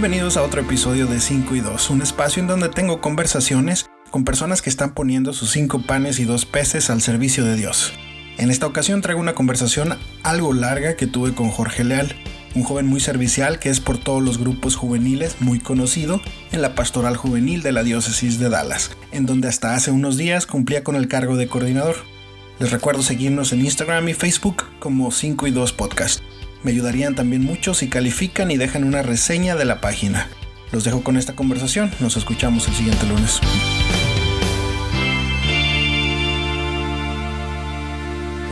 Bienvenidos a otro episodio de 5 y 2, un espacio en donde tengo conversaciones con personas que están poniendo sus cinco panes y dos peces al servicio de Dios. En esta ocasión traigo una conversación algo larga que tuve con Jorge Leal, un joven muy servicial que es por todos los grupos juveniles muy conocido en la pastoral juvenil de la diócesis de Dallas, en donde hasta hace unos días cumplía con el cargo de coordinador. Les recuerdo seguirnos en Instagram y Facebook como 5 y 2 Podcast. Me ayudarían también mucho si califican y dejan una reseña de la página. Los dejo con esta conversación, nos escuchamos el siguiente lunes.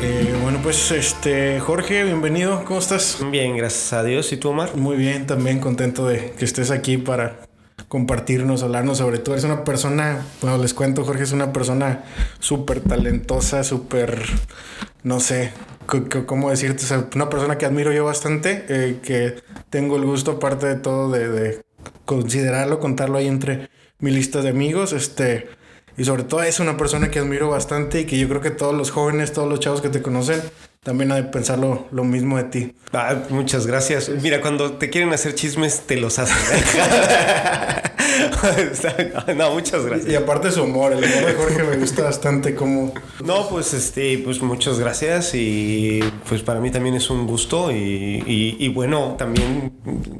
Eh, bueno, pues este Jorge, bienvenido, ¿cómo estás? Bien, gracias a Dios. ¿Y tú, Omar? Muy bien, también contento de que estés aquí para compartirnos, hablarnos sobre tú. Eres una persona, bueno, les cuento, Jorge es una persona súper talentosa, súper, no sé, ¿cómo decirte? una persona que admiro yo bastante, eh, que tengo el gusto, aparte de todo, de, considerarlo, contarlo ahí entre mi lista de amigos, este, y sobre todo es una persona que admiro bastante y que yo creo que todos los jóvenes, todos los chavos que te conocen, también hay de pensar lo, mismo de ti. Ah, muchas gracias. Mira, cuando te quieren hacer chismes, te los hacen. no, muchas gracias. Y aparte su humor, el humor de Jorge me gusta bastante como... No, pues este, pues muchas gracias y pues para mí también es un gusto y, y, bueno, también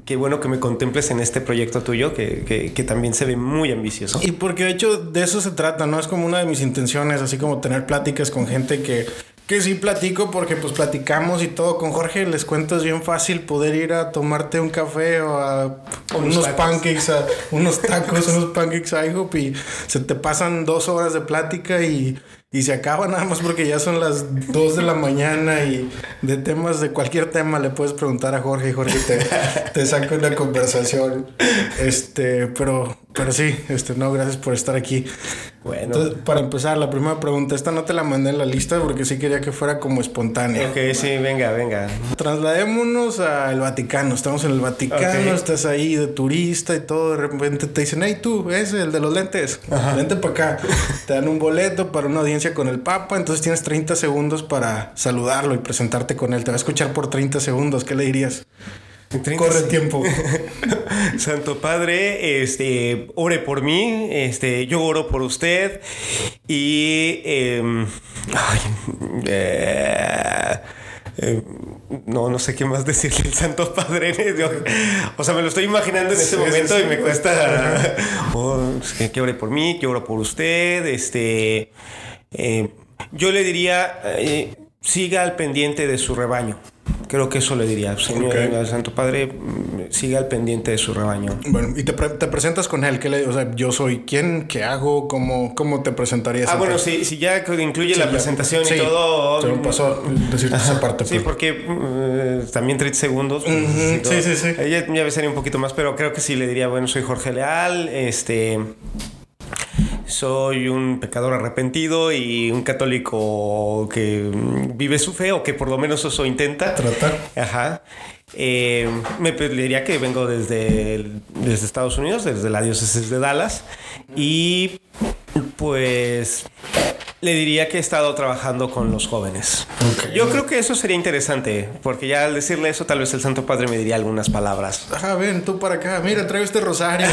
qué bueno que me contemples en este proyecto tuyo que, que, que, también se ve muy ambicioso. Y porque de hecho de eso se trata, ¿no? Es como una de mis intenciones, así como tener pláticas con gente que que sí platico porque pues platicamos y todo con Jorge. Les cuento es bien fácil poder ir a tomarte un café o a unos, pancakes, a unos tacos, unos pancakes a IHOP y se te pasan dos horas de plática y y se acaba nada más porque ya son las 2 de la mañana y de temas, de cualquier tema le puedes preguntar a Jorge y Jorge te, te saca una conversación. Este, pero, pero sí, este, no, gracias por estar aquí. Bueno. para empezar, la primera pregunta, esta no te la mandé en la lista porque sí quería que fuera como espontánea. Ok, sí, venga, venga. Trasladémonos al Vaticano, estamos en el Vaticano, estás ahí de turista y todo, de repente te dicen, hey tú, ese, el de los lentes, vente para acá. te dan un boleto para una audiencia con el Papa, entonces tienes 30 segundos para saludarlo y presentarte con él. Te va a escuchar por 30 segundos, ¿qué le dirías? Corre el tiempo. Santo Padre, este, ore por mí, este, yo oro por usted y em, eh, eh, no, no sé qué más decirle el Santo Padre. o sea, me lo estoy imaginando en ese momento y me cuesta. Oh, que ore por mí, que oro por usted. Este, eh, yo le diría, eh, siga al pendiente de su rebaño. Creo que eso le diría, Señor, al Santo Padre, mm, siga al pendiente de su rebaño. Bueno, y te, presentas con él, ¿qué le, o sea, yo soy quién, qué hago, cómo, cómo te presentarías. Ah, bueno, si, si ya incluye la presentación y todo. Se me pasó decirte esa parte. Sí, porque también 30 segundos. Pues, sí, sí, sí. Ella ya sería un poquito más, pero creo que sí le diría, bueno, soy Jorge Leal, este soy un pecador arrepentido y un católico que vive su fe o que por lo menos eso intenta. Tratar. Ajá. Eh, me diría que vengo desde, desde Estados Unidos, desde la diócesis de Dallas. Y pues le diría que he estado trabajando con los jóvenes. Yo creo que eso sería interesante, porque ya al decirle eso, tal vez el Santo Padre me diría algunas palabras. Ajá, ven tú para acá, mira, traigo este rosario.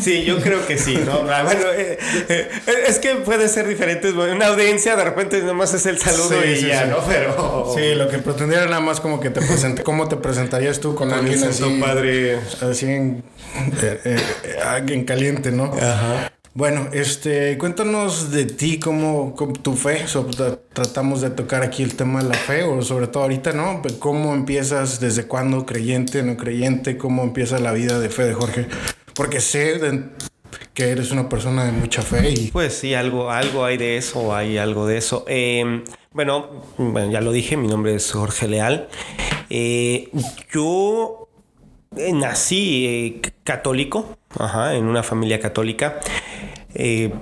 sí, yo creo que sí, ¿no? Ah, bueno, eh, eh, es que puede ser diferente. Una audiencia, de repente nomás es el saludo y ya, ¿no? Pero. Sí, lo que pretendiera nada más como que te presente, cómo te presentarías tú con, alguien el Santo Padre. Así en, eh, en caliente, ¿no? Ajá. Bueno, este, cuéntanos de ti, cómo, tu fe, tratamos de tocar aquí el tema de la fe, o sobre todo ahorita, ¿no? ¿Cómo empiezas, desde cuándo, creyente, no creyente, cómo empieza la vida de fe de Jorge? Porque sé que eres una persona de mucha fe y... Pues sí, algo, algo hay de eso, hay algo de eso. Em, bueno, bueno, ya lo dije, mi nombre es Jorge Leal. Eh, yo eh, nací eh, católico, ajá, en una familia católica. Eh,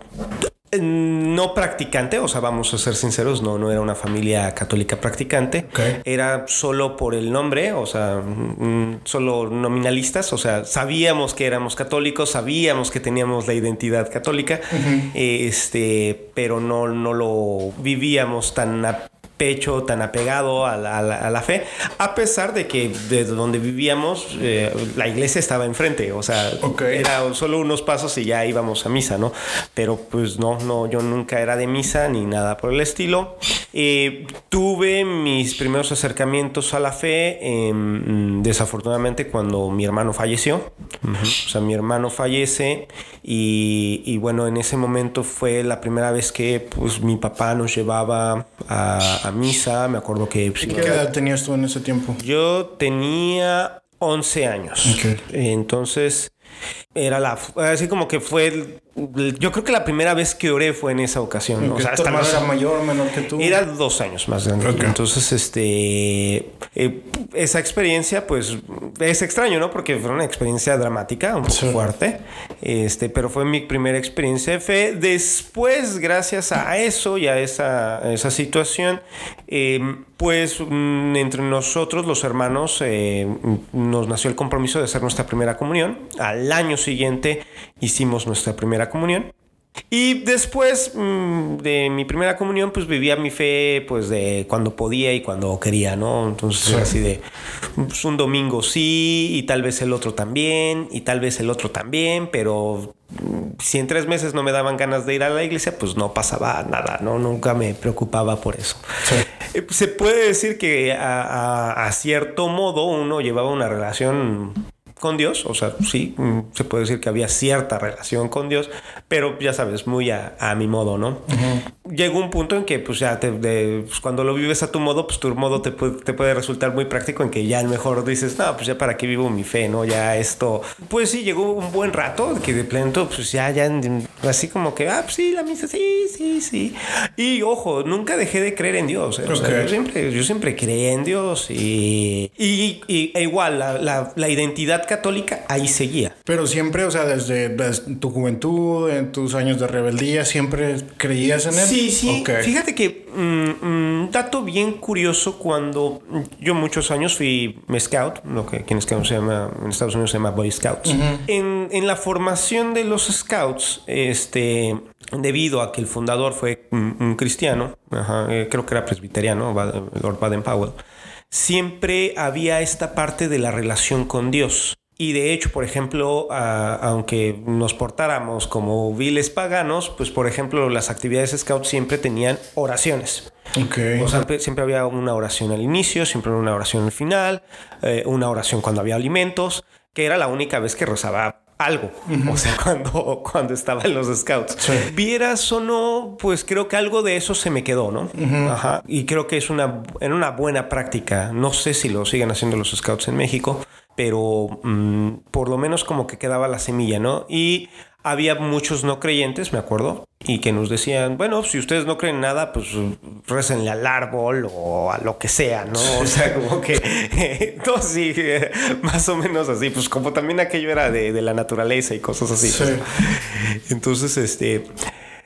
no practicante, o sea, vamos a ser sinceros, no, no era una familia católica practicante, era solo por el nombre, o sea, mm, solo nominalistas, o sea, sabíamos que éramos católicos, sabíamos que teníamos la identidad católica, este, pero no, no lo vivíamos tan pecho, tan apegado a la, fe, a pesar de que desde donde vivíamos eh, la iglesia estaba enfrente, o sea, era solo unos pasos y ya íbamos a misa, ¿no? Pero pues no, no, yo nunca era de misa ni nada por el estilo. Eh, tuve mis primeros acercamientos a la fe, em, desafortunadamente, cuando mi hermano falleció. O sea, mi hermano fallece y, bueno, en ese momento fue la primera vez que pues mi papá nos llevaba a, misa. Me acuerdo que... Pues, ¿Qué edad tenías tú en ese tiempo? Yo tenía 11 años. Entonces era la así como que fue yo creo que la primera vez que oré fue en esa ocasión. O sea, hasta más, era mayor o menor que tú. Era dos años más grande. Entonces, este, eh, esa experiencia, pues, es extraño, ¿no? Porque fue una experiencia dramática, un poco fuerte. Este, pero fue mi primera experiencia de fe. Después, gracias a eso y a esa, esa situación, em, pues, mm, entre nosotros, los hermanos, eh, nos nació el compromiso de hacer nuestra primera comunión. Al año siguiente hicimos nuestra primera comunión. Y después mm, de mi primera comunión, pues vivía mi fe, pues de cuando podía y cuando quería, ¿no? Entonces así de pues, un domingo sí, y tal vez el otro también, y tal vez el otro también, pero mm, si en tres meses no me daban ganas de ir a la iglesia, pues no pasaba nada, ¿no? Nunca me preocupaba por eso. Eh, se puede decir que a cierto modo uno llevaba una relación con Dios, o sea, sí, mm, se puede decir que había cierta relación con Dios, pero ya sabes, muy a, mi modo, ¿no? Llegó un punto en que, pues ya, te, pues, cuando lo vives a tu modo, pues tu modo te puede, te puede resultar muy práctico en que ya mejor dices, no, pues ya para qué vivo mi fe, ¿no? Ya esto, pues sí, llegó un buen rato que de pronto, pues ya, ya, así como que, ah, pues sí, la misa, sí, sí, sí. Y ojo, nunca dejé de creer en Dios, ¿eh? o sea, yo siempre, yo siempre creí en Dios y, y, e igual, la, la, la identidad católica ahí seguía. Pero siempre, o sea, desde, tu juventud, en tus años de rebeldía, siempre creías en él. Sí, sí. Fíjate que un mm, mm, dato bien curioso cuando yo muchos años fui scout, lo que aquí en, se llama, en Estados Unidos se llama Boy Scouts. en, en, la formación de los scouts, este, debido a que el fundador fue un, cristiano, eh, creo que era presbiteriano, Lord Baden Powell, siempre había esta parte de la relación con Dios. Y de hecho, por ejemplo, aunque nos portáramos como viles paganos, pues por ejemplo, las actividades scout siempre tenían oraciones. Okay. O sea, siempre había una oración al inicio, siempre una oración al final, eh, una oración cuando había alimentos, que era la única vez que rezaba algo. O sea, cuando, cuando estaba en los scouts. Vieras o no, pues creo que algo de eso se me quedó, ¿no? Ajá. Y creo que es una, en una buena práctica. No sé si lo siguen haciendo los scouts en México, pero mm, por lo menos como que quedaba la semilla, ¿no? Y había muchos no creyentes, me acuerdo, y que nos decían, bueno, si ustedes no creen nada, pues recenle al árbol o a lo que sea, ¿no? O sea, como que, no, sí, más o menos así, pues como también aquello era de, de la naturaleza y cosas así. Sí. Entonces, este,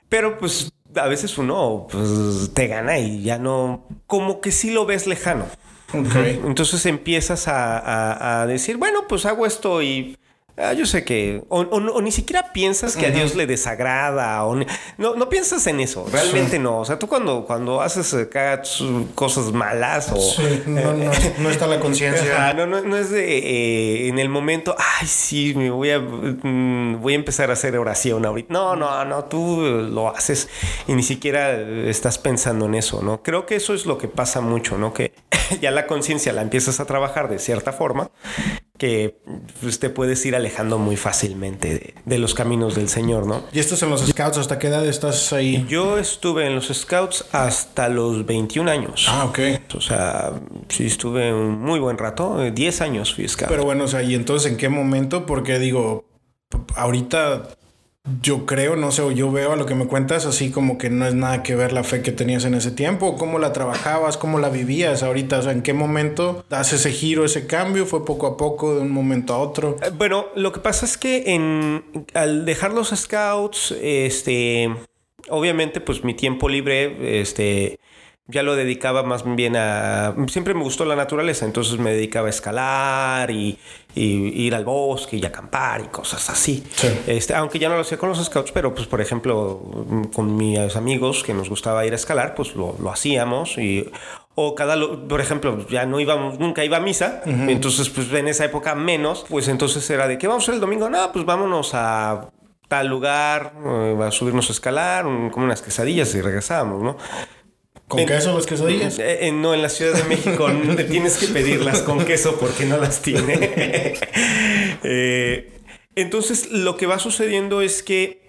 pero pues a veces uno pues, te gana y ya no, como que sí lo ves lejano. Entonces empiezas a, decir, bueno, pues hago esto y Ah, yo sé que. O, ni siquiera piensas que a Dios le desagrada. O no, no piensas en eso. Realmente no. O sea, tú cuando, cuando haces cosas malas o. no, está la conciencia. no, no, es de. Eh, en el momento. Ay, sí, me voy a. Mm, voy a empezar a hacer oración ahorita. No, no, no. Tú lo haces y ni siquiera estás pensando en eso, ¿no? Creo que eso es lo que pasa mucho, ¿no? Que ya la conciencia la empiezas a trabajar de cierta forma que pues, te puedes ir alejando muy fácilmente de, los caminos del Señor, ¿no? ¿Y estos en los scouts? ¿Hasta qué edad estás ahí? Yo estuve en los scouts hasta los 21 años. Ah, ok. O sea, sí estuve un muy buen rato, 10 años fui scout. Pero bueno, o sea, ¿y entonces en qué momento? Porque digo, ahorita yo creo, no sé, o yo veo a lo que me cuentas así como que no es nada que ver la fe que tenías en ese tiempo, cómo la trabajabas, cómo la vivías ahorita, o sea, en qué momento das ese giro, ese cambio, fue poco a poco de un momento a otro. Eh, bueno, lo que pasa es que en, al dejar los scouts, este, obviamente pues mi tiempo libre, este, ya lo dedicaba más bien a... Siempre me gustó la naturaleza, entonces me dedicaba a escalar y, ir al bosque y acampar y cosas así. Este, aunque ya no lo hacía con los scouts, pero pues por ejemplo con mis amigos que nos gustaba ir a escalar, pues lo, lo hacíamos y... O cada, por ejemplo, ya no íbamos, nunca iba a misa, entonces pues en esa época menos, pues entonces era de que vamos a hacer el domingo, no, pues vámonos a tal lugar, eh, a subirnos a escalar, como unas quesadillas y regresábamos, ¿no? ¿Con queso las quesadillas? Eh, eh, no, en la Ciudad de México no te tienes que pedirlas con queso porque no las tiene. entonces, lo que va sucediendo es que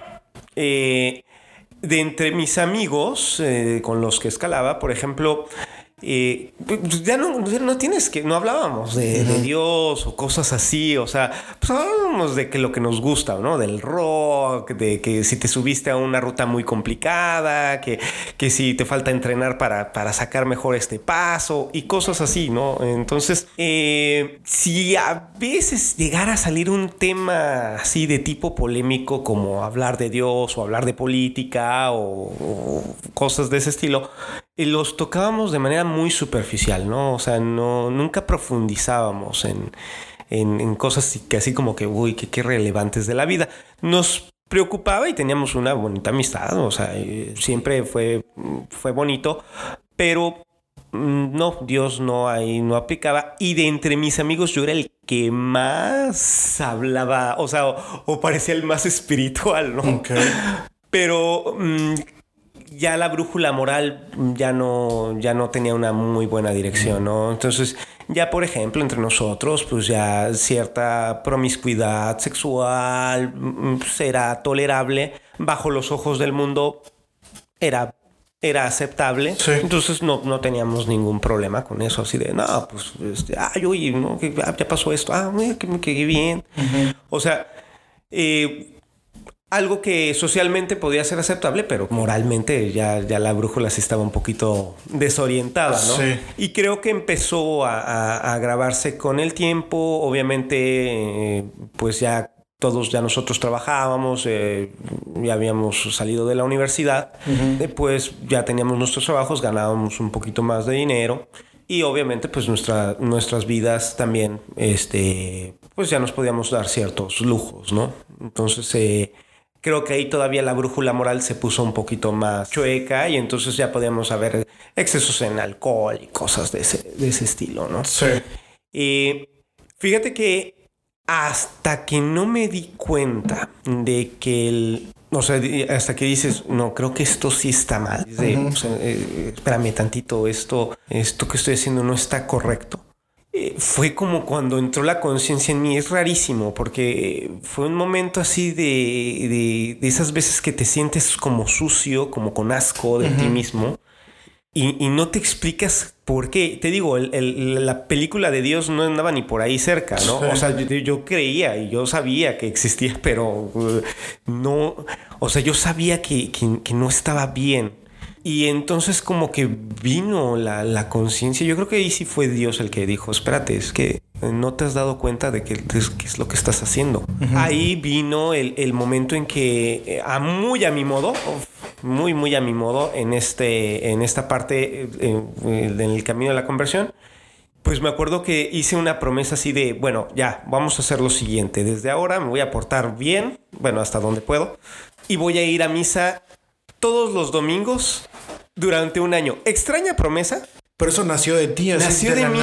de entre mis amigos con los que escalaba, por ejemplo, eh, pues ya no, no tienes que, no hablábamos de, Dios o cosas así, o sea, pues hablábamos de que lo que nos gusta, ¿no? Del rock, de que si te subiste a una ruta muy complicada, que, que si te falta entrenar para, para sacar mejor este paso y cosas así, ¿no? Entonces, eh, si a veces llegara a salir un tema así de tipo polémico como hablar de Dios o hablar de política o cosas de ese estilo, los tocábamos de manera muy superficial, ¿no? O sea, no, nunca profundizábamos en, en, cosas que así como que, uy, qué relevantes de la vida. Nos preocupaba y teníamos una bonita amistad, o sea, siempre fue, fue bonito, pero mm, no, Dios no ahí no aplicaba. Y de entre mis amigos yo era el que más hablaba, o sea, o, parecía el más espiritual, ¿no? Pero mm, ya la brújula moral ya no, ya no tenía una muy buena dirección, ¿no? Entonces, ya por ejemplo, entre nosotros, pues ya cierta promiscuidad sexual mm, pues, era tolerable bajo los ojos del mundo, era era aceptable. Entonces no, no teníamos ningún problema con eso, así de, no, pues, este, ay, oye, no, que, ah, ya pasó esto, ah, que, que bien. O sea, eh, algo que socialmente podía ser aceptable, pero moralmente ya, ya la brújula sí estaba un poquito desorientada, ¿no? Sí. Y creo que empezó a, a, grabarse con el tiempo, obviamente, eh, pues ya todos ya nosotros trabajábamos, eh, ya habíamos salido de la universidad, eh, pues ya teníamos nuestros trabajos, ganábamos un poquito más de dinero y obviamente pues nuestra, nuestras vidas también, este, pues ya nos podíamos dar ciertos lujos, ¿no? Entonces, eh, creo que ahí todavía la brújula moral se puso un poquito más chueca y entonces ya podíamos haber excesos en alcohol y cosas de ese, de ese estilo, ¿no? Sí. Y fíjate que hasta que no me di cuenta de que el... O sea, hasta que dices, no, creo que esto sí está mal. Eh, espérame tantito, esto, esto que estoy haciendo no está correcto. Eh, fue como cuando entró la conciencia en mí. Es rarísimo porque fue un momento así de, de, esas veces que te sientes como sucio, como con asco de ti mismo. Y, no te explicas por qué. Te digo, la película de Dios no andaba ni por ahí cerca, ¿no? O sea, yo, creía y yo sabía que existía, pero uh, no. O sea, yo sabía que, que no estaba bien. Y entonces como que vino la, conciencia. Yo creo que ahí sí fue Dios el que dijo, espérate, es que no te has dado cuenta de qué es lo que estás haciendo. Ahí vino el, momento en que, eh, a muy a mi modo, muy, muy a mi modo, en, este, en esta parte, eh, en, el camino de la conversión, pues me acuerdo que hice una promesa así de, bueno, ya, vamos a hacer lo siguiente. Desde ahora me voy a portar bien, bueno, hasta donde puedo, y voy a ir a misa todos los domingos durante un año. Extraña promesa. Pero eso nació de ti, así nació de, mí.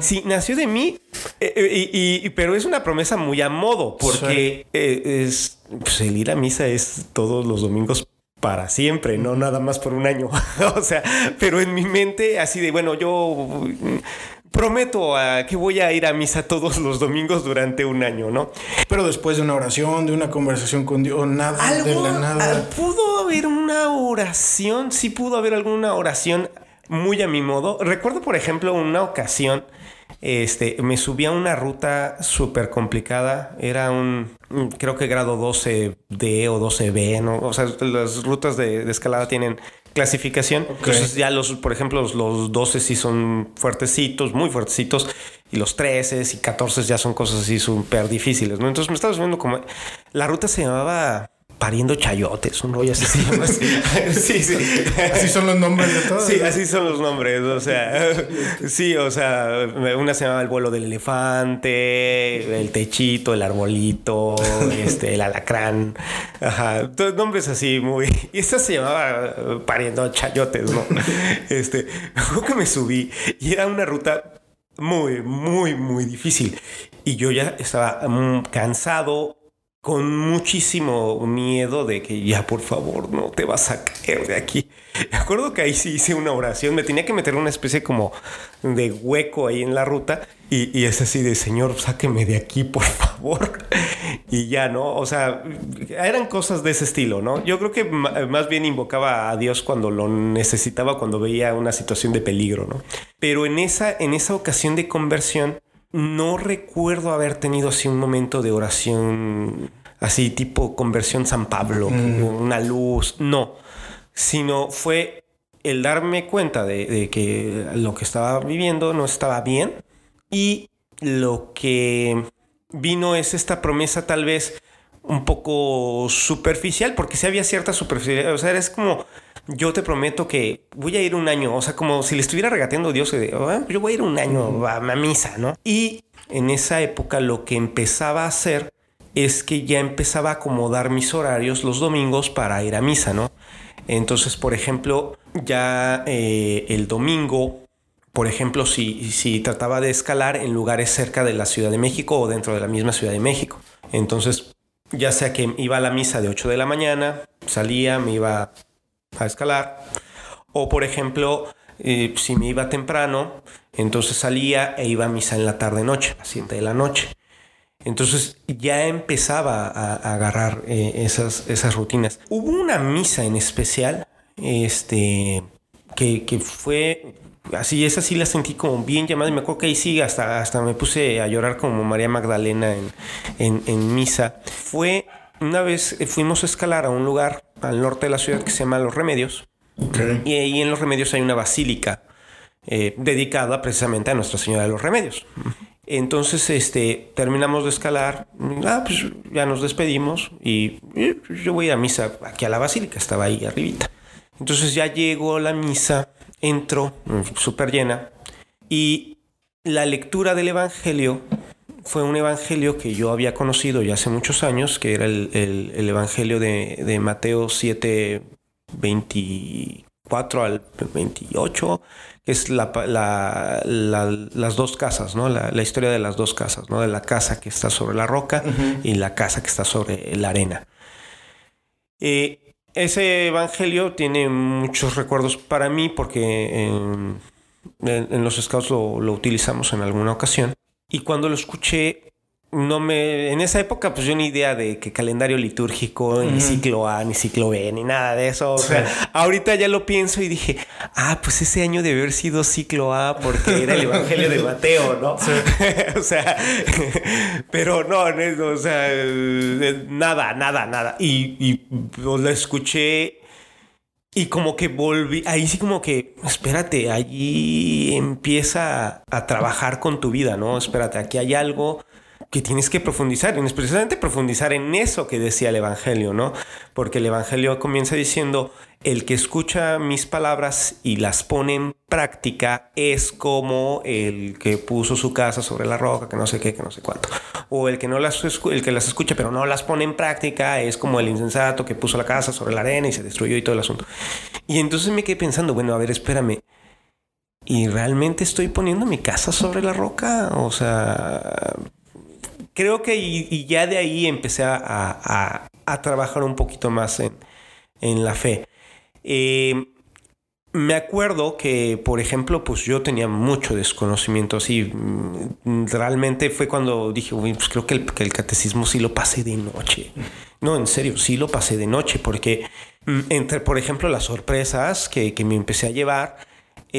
Sí, nació de mí, eh, eh, y, pero es una promesa muy a modo, porque eh, es pues, el ir a misa es todos los domingos para siempre, no nada más por un año. o sea, pero en mi mente así de bueno, yo prometo a que voy a ir a misa todos los domingos durante un año, ¿no? Pero después de una oración, de una conversación con Dios, nada de la nada. Ah, pudo haber una oración, sí pudo haber alguna oración muy a mi modo. Recuerdo, por ejemplo, una ocasión, este, me subí a una ruta súper complicada. Era un, creo que grado 12D o 12B, ¿no? O sea, las rutas de escalada tienen clasificación. Entonces ya los, por ejemplo, los, 12 sí son fuertecitos, muy fuertecitos, y los 13 y 14 ya son cosas así súper difíciles, ¿no? Entonces me estaba viendo como... La ruta se llamaba pariendo chayotes, un rollo así se llama. sí, sí. Así son los nombres de todos. Sí, así son los nombres. O sea, sí, o sea, una se llamaba el vuelo del elefante, el techito, el arbolito, este, el alacrán. Ajá. Todos nombres así muy. Y esta se llamaba pariendo chayotes, ¿no? Este, luego que me subí y era una ruta muy, muy, muy difícil. Y yo ya estaba mm, cansado, con muchísimo miedo de que ya por favor no te vas a caer de aquí. Me acuerdo que ahí sí hice una oración, me tenía que meter una especie como de hueco ahí en la ruta y, es así de Señor, sáqueme de aquí por favor. Y ya, ¿no? O sea, eran cosas de ese estilo, ¿no? Yo creo que más bien invocaba a Dios cuando lo necesitaba, cuando veía una situación de peligro, ¿no? Pero en esa, en esa ocasión de conversión, no recuerdo haber tenido así un momento de oración así tipo conversión San Pablo, mm. una luz, no, sino fue el darme cuenta de, que lo que estaba viviendo no estaba bien y lo que vino es esta promesa tal vez un poco superficial, porque si había cierta superficialidad, o sea, es como yo te prometo que voy a ir un año, o sea, como si le estuviera regateando a Dios, ah, yo voy a ir un año a, misa, ¿no? Y en esa época lo que empezaba a hacer es que ya empezaba a acomodar mis horarios los domingos para ir a misa, ¿no? Entonces, por ejemplo, ya eh, el domingo, por ejemplo, si, si trataba de escalar en lugares cerca de la Ciudad de México o dentro de la misma Ciudad de México. Entonces, ya sea que iba a la misa de 8 de la mañana, salía, me iba a escalar. O por ejemplo, eh, si me iba temprano, entonces salía e iba a misa en la tarde-noche, a las 7 de la noche. Entonces ya empezaba a, agarrar eh, esas, esas rutinas. Hubo una misa en especial, este, que, que, fue así, esa sí la sentí como bien llamada y me acuerdo que ahí sí, hasta, hasta me puse a llorar como María Magdalena en, en, en misa. Fue una vez fuimos a escalar a un lugar al norte de la ciudad que se llama Los Remedios. Y ahí en Los Remedios hay una basílica eh, dedicada precisamente a Nuestra Señora de los Remedios. Entonces, este, terminamos de escalar, ah, pues ya nos despedimos y, yo voy a misa aquí a la basílica, estaba ahí arribita. Entonces ya llegó la misa, entro mm, súper llena y la lectura del Evangelio fue un evangelio que yo había conocido ya hace muchos años, que era el, evangelio de, Mateo 7, 24 al 28, que es la, las dos casas, ¿no? La, historia de las dos casas, ¿no? De la casa que está sobre la roca y la casa que está sobre la arena. Eh, ese evangelio tiene muchos recuerdos para mí porque en, los scouts lo utilizamos en alguna ocasión. Y cuando lo escuché, no me. En esa época, pues yo ni idea de que calendario litúrgico, ni ciclo A, ni ciclo B, ni nada de eso. O sea, ahorita ya lo pienso y dije, ah, pues ese año debe haber sido ciclo A porque era el Evangelio de Mateo, ¿no? o sea, pero no, o sea, nada, nada, nada. Y, y pues, lo escuché y como que volví, ahí sí como que, espérate, allí empieza a, trabajar con tu vida, ¿no? Espérate, aquí hay algo que tienes que profundizar, y es precisamente profundizar en eso que decía el Evangelio, ¿no? Porque el Evangelio comienza diciendo, el que escucha mis palabras y las pone en práctica es como el que puso su casa sobre la roca, que no sé qué, que no sé cuánto. O el que, no las, el que las escucha pero no las pone en práctica es como el insensato que puso la casa sobre la arena y se destruyó y todo el asunto. Y entonces me quedé pensando, bueno, a ver, espérame. ¿Y realmente estoy poniendo mi casa sobre la roca? O sea, creo que y, ya de ahí empecé a, trabajar un poquito más en, en la fe. Eh, me acuerdo que, por ejemplo, pues yo tenía mucho desconocimiento así. Mm, realmente fue cuando dije, pues creo que el, que el, catecismo sí lo pasé de noche. No, en serio, sí lo pasé de noche, porque mm, entre, por ejemplo, las sorpresas que, que me empecé a llevar,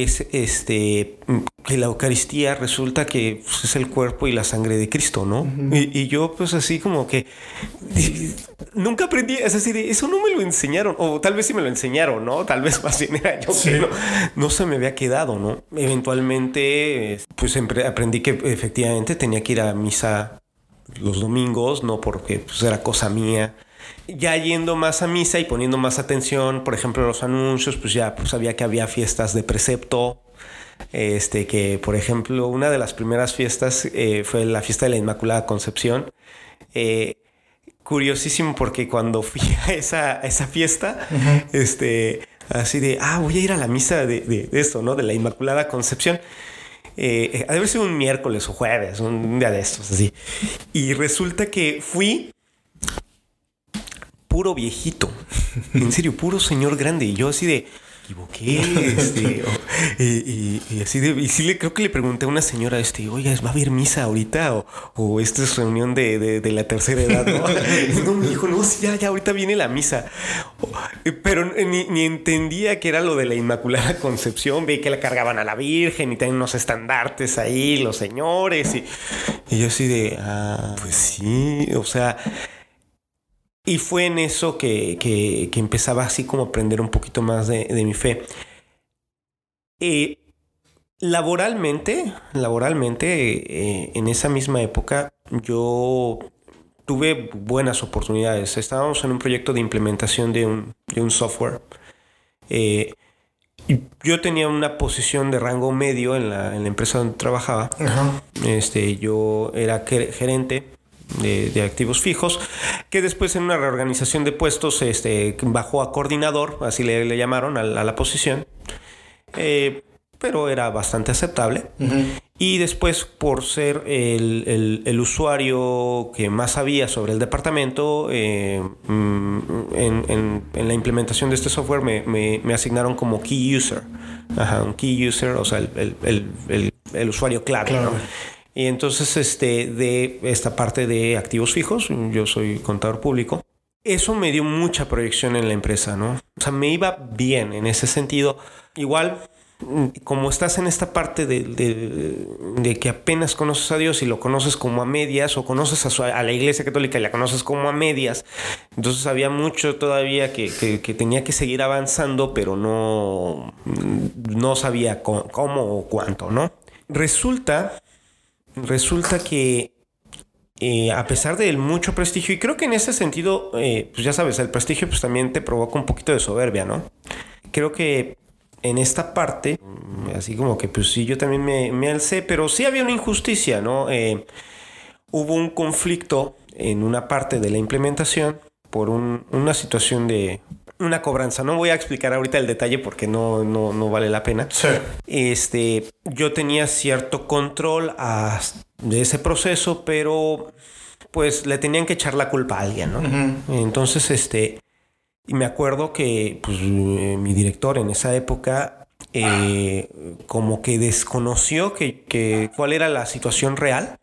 es este que la Eucaristía resulta que pues, es el cuerpo y la sangre de Cristo, ¿no? y, yo pues así como que nunca aprendí, es decir, eso no me lo enseñaron, o tal vez sí me lo enseñaron, ¿no? Tal vez más bien era yo que no, se me había quedado, ¿no? Eventualmente pues aprendí que efectivamente tenía que ir a misa los domingos, no porque pues, era cosa mía Ya yendo más a misa y poniendo más atención, por ejemplo, los anuncios, pues ya pues, sabía que había fiestas de precepto. Este, que por ejemplo, una de las primeras fiestas eh, fue la fiesta de la Inmaculada Concepción. Eh, curiosísimo porque cuando fui a esa, esa fiesta, este, así de, ah, voy a ir a la misa de, de, esto, ¿no? De la Inmaculada Concepción. Eh, ha de haber sido un miércoles o jueves, un día de estos, así. Y resulta que fui puro viejito. En serio, puro señor grande. Y yo así de equivoqué. Este, y, así de, y sí le creo que le pregunté a una señora, este, oye, ¿va a haber misa ahorita? O, o esta es reunión de, de, la tercera edad, ¿no? no, no, sí, ya, ya, ahorita viene la misa. Pero ni, ni, entendía que era lo de la Inmaculada Concepción. Vi que la cargaban a la Virgen y tenían unos estandartes ahí, los señores. Y, y yo así de, ah, pues sí, o sea y fue en eso que, que, empezaba así como a aprender un poquito más de, mi fe. Eh, laboralmente, laboralmente, eh, en esa misma época, yo tuve buenas oportunidades. Estábamos en un proyecto de implementación de un, de un software. Eh, yo tenía una posición de rango medio en la, en la empresa donde trabajaba. Este, yo era gerente de, activos fijos, que después en una reorganización de puestos este, bajó a coordinador, así le, llamaron a, la posición, eh, pero era bastante aceptable. Y después, por ser el, usuario que más sabía sobre el departamento, eh, mm, en, la implementación de este software me, asignaron como key user. un key user, o sea, el, usuario clave. Y entonces, este, de esta parte de activos fijos, yo soy contador público, eso me dio mucha proyección en la empresa, ¿no? O sea, me iba bien en ese sentido. Igual, como estás en esta parte de, de, que apenas conoces a Dios y lo conoces como a medias, o conoces a, a, la iglesia católica y la conoces como a medias, entonces había mucho todavía que, que, tenía que seguir avanzando, pero no, no sabía cómo o cuánto, ¿no? Resulta resulta que eh, a pesar del mucho prestigio, y creo que en ese sentido, eh, pues ya sabes, el prestigio pues también te provoca un poquito de soberbia, ¿no? Creo que en esta parte, así como que pues sí, yo también me, alcé, pero sí había una injusticia, ¿no? Eh, hubo un conflicto en una parte de la implementación por una situación de una cobranza. No voy a explicar ahorita el detalle porque no, no, vale la pena. Este, yo tenía cierto control de ese proceso, pero pues le tenían que echar la culpa a alguien, ¿no? Entonces, este, y me acuerdo que pues, eh, mi director en esa época eh, como que desconoció que, que, cuál era la situación real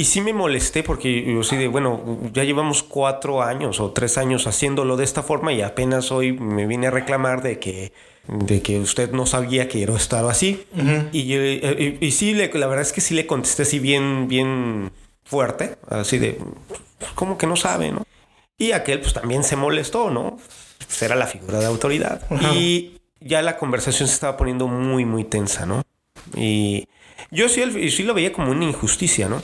y sí me molesté porque yo sí de, bueno, ya llevamos cuatro años o tres años haciéndolo de esta forma y apenas hoy me vine a reclamar de que, de que usted no sabía que yo estaba así. y, y, sí, le, la verdad es que sí le contesté así bien, bien fuerte, así de, como que no sabe, ¿no? Y aquel pues también se molestó, ¿no? Pues era la figura de autoridad. Y ya la conversación se estaba poniendo muy, muy tensa, ¿no? Y yo sí, sí lo veía como una injusticia, ¿no?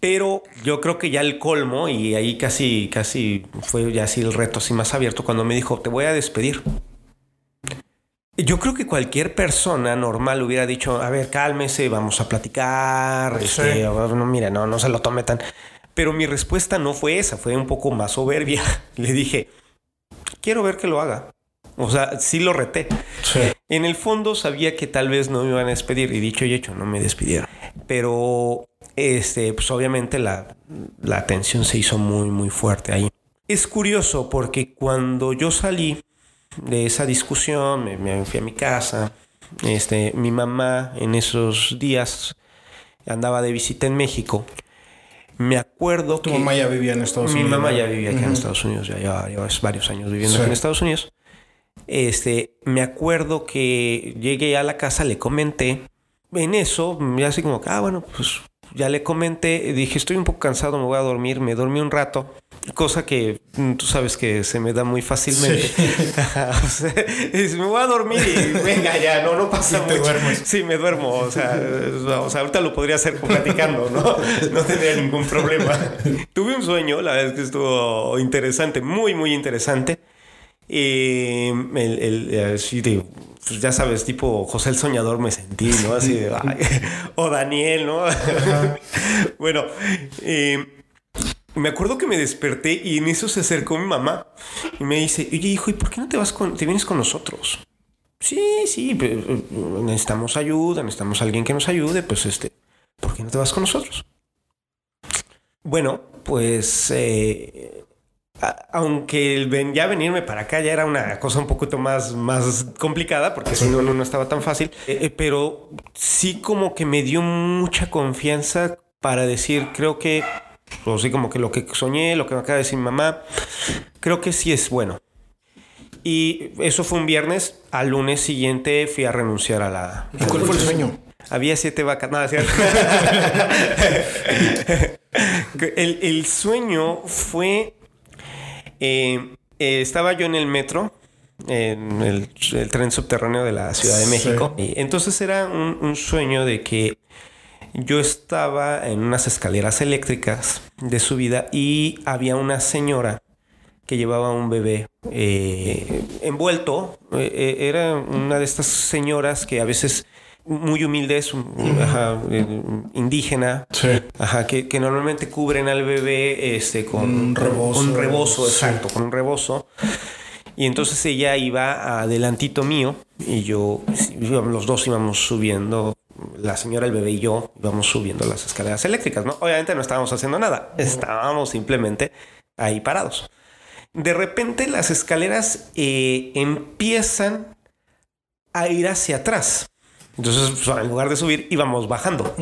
Pero yo creo que ya el colmo, y ahí casi, casi fue ya así el reto así más abierto, cuando me dijo, te voy a despedir. Yo creo que cualquier persona normal hubiera dicho, a ver, cálmese, vamos a platicar, este, no, mira, no, no se lo tome tan... Pero mi respuesta no fue esa, fue un poco más soberbia. Le dije, quiero ver que lo haga. O sea, sí lo reté. En el fondo sabía que tal vez no me iban a despedir y dicho y hecho, no me despidieron. Pero, este, pues obviamente la, la tensión se hizo muy, muy fuerte ahí. Es curioso porque cuando yo salí de esa discusión, me, fui a mi casa, este, mi mamá en esos días andaba de visita en México. Me acuerdo que... Tu mamá ya vivía en Estados Unidos. Mi mamá ya vivía aquí en Estados Unidos, ya lleva, varios años viviendo en Estados Unidos. Este, me acuerdo que llegué a la casa, le comenté. En eso, ya así como que, ah, bueno, pues ya le comenté. Dije, estoy un poco cansado, me voy a dormir. Me dormí un rato. cosa que mm, tú sabes que se me da muy fácilmente. o sea, me voy a dormir y venga ya, no, no pasa te duermes. Sí, me duermo. O sea, o sea, ahorita lo podría hacer platicando, ¿no? No tendría ningún problema. Tuve un sueño, la verdad es que estuvo interesante, muy, muy interesante. Y el, el, así de, pues ya sabes, tipo José el Soñador me sentí, ¿no? Así de, ay, o Daniel, ¿no? bueno, eh, me acuerdo que me desperté y en eso se acercó mi mamá y me dice, oye hijo, ¿y por qué no te vas con, te vienes con nosotros? Sí, sí, eh, necesitamos ayuda, necesitamos alguien que nos ayude, pues este, ¿por qué no te vas con nosotros? Bueno, pues eh, aunque el ya venirme para acá ya era una cosa un poquito más, más complicada, porque si no, no estaba tan fácil, eh, eh, pero sí como que me dio mucha confianza para decir, creo que, o sí como que lo que soñé, lo que me acaba de decir mi mamá, creo que sí es bueno. Y eso fue un viernes, al lunes siguiente fui a renunciar a la... ¿Y cuál fue el sueño? Había siete vacas. Nada, ¿cierto? el, el sueño fue eh, eh, estaba yo en el metro, en el, tren subterráneo de la Ciudad de México. Y entonces era un, sueño de que yo estaba en unas escaleras eléctricas de subida y había una señora que llevaba un bebé eh, envuelto. era una de estas señoras que a veces muy humildes, eh, indígena, ajá, que, normalmente cubren al bebé este, con un rebozo, rebozo exacto, con un rebozo. Y entonces ella iba adelantito mío y yo, los dos íbamos subiendo, la señora, el bebé y yo íbamos subiendo las escaleras eléctricas, ¿no? Obviamente no estábamos haciendo nada, estábamos simplemente ahí parados. De repente las escaleras eh, empiezan a ir hacia atrás. Entonces, pues, en lugar de subir, íbamos bajando.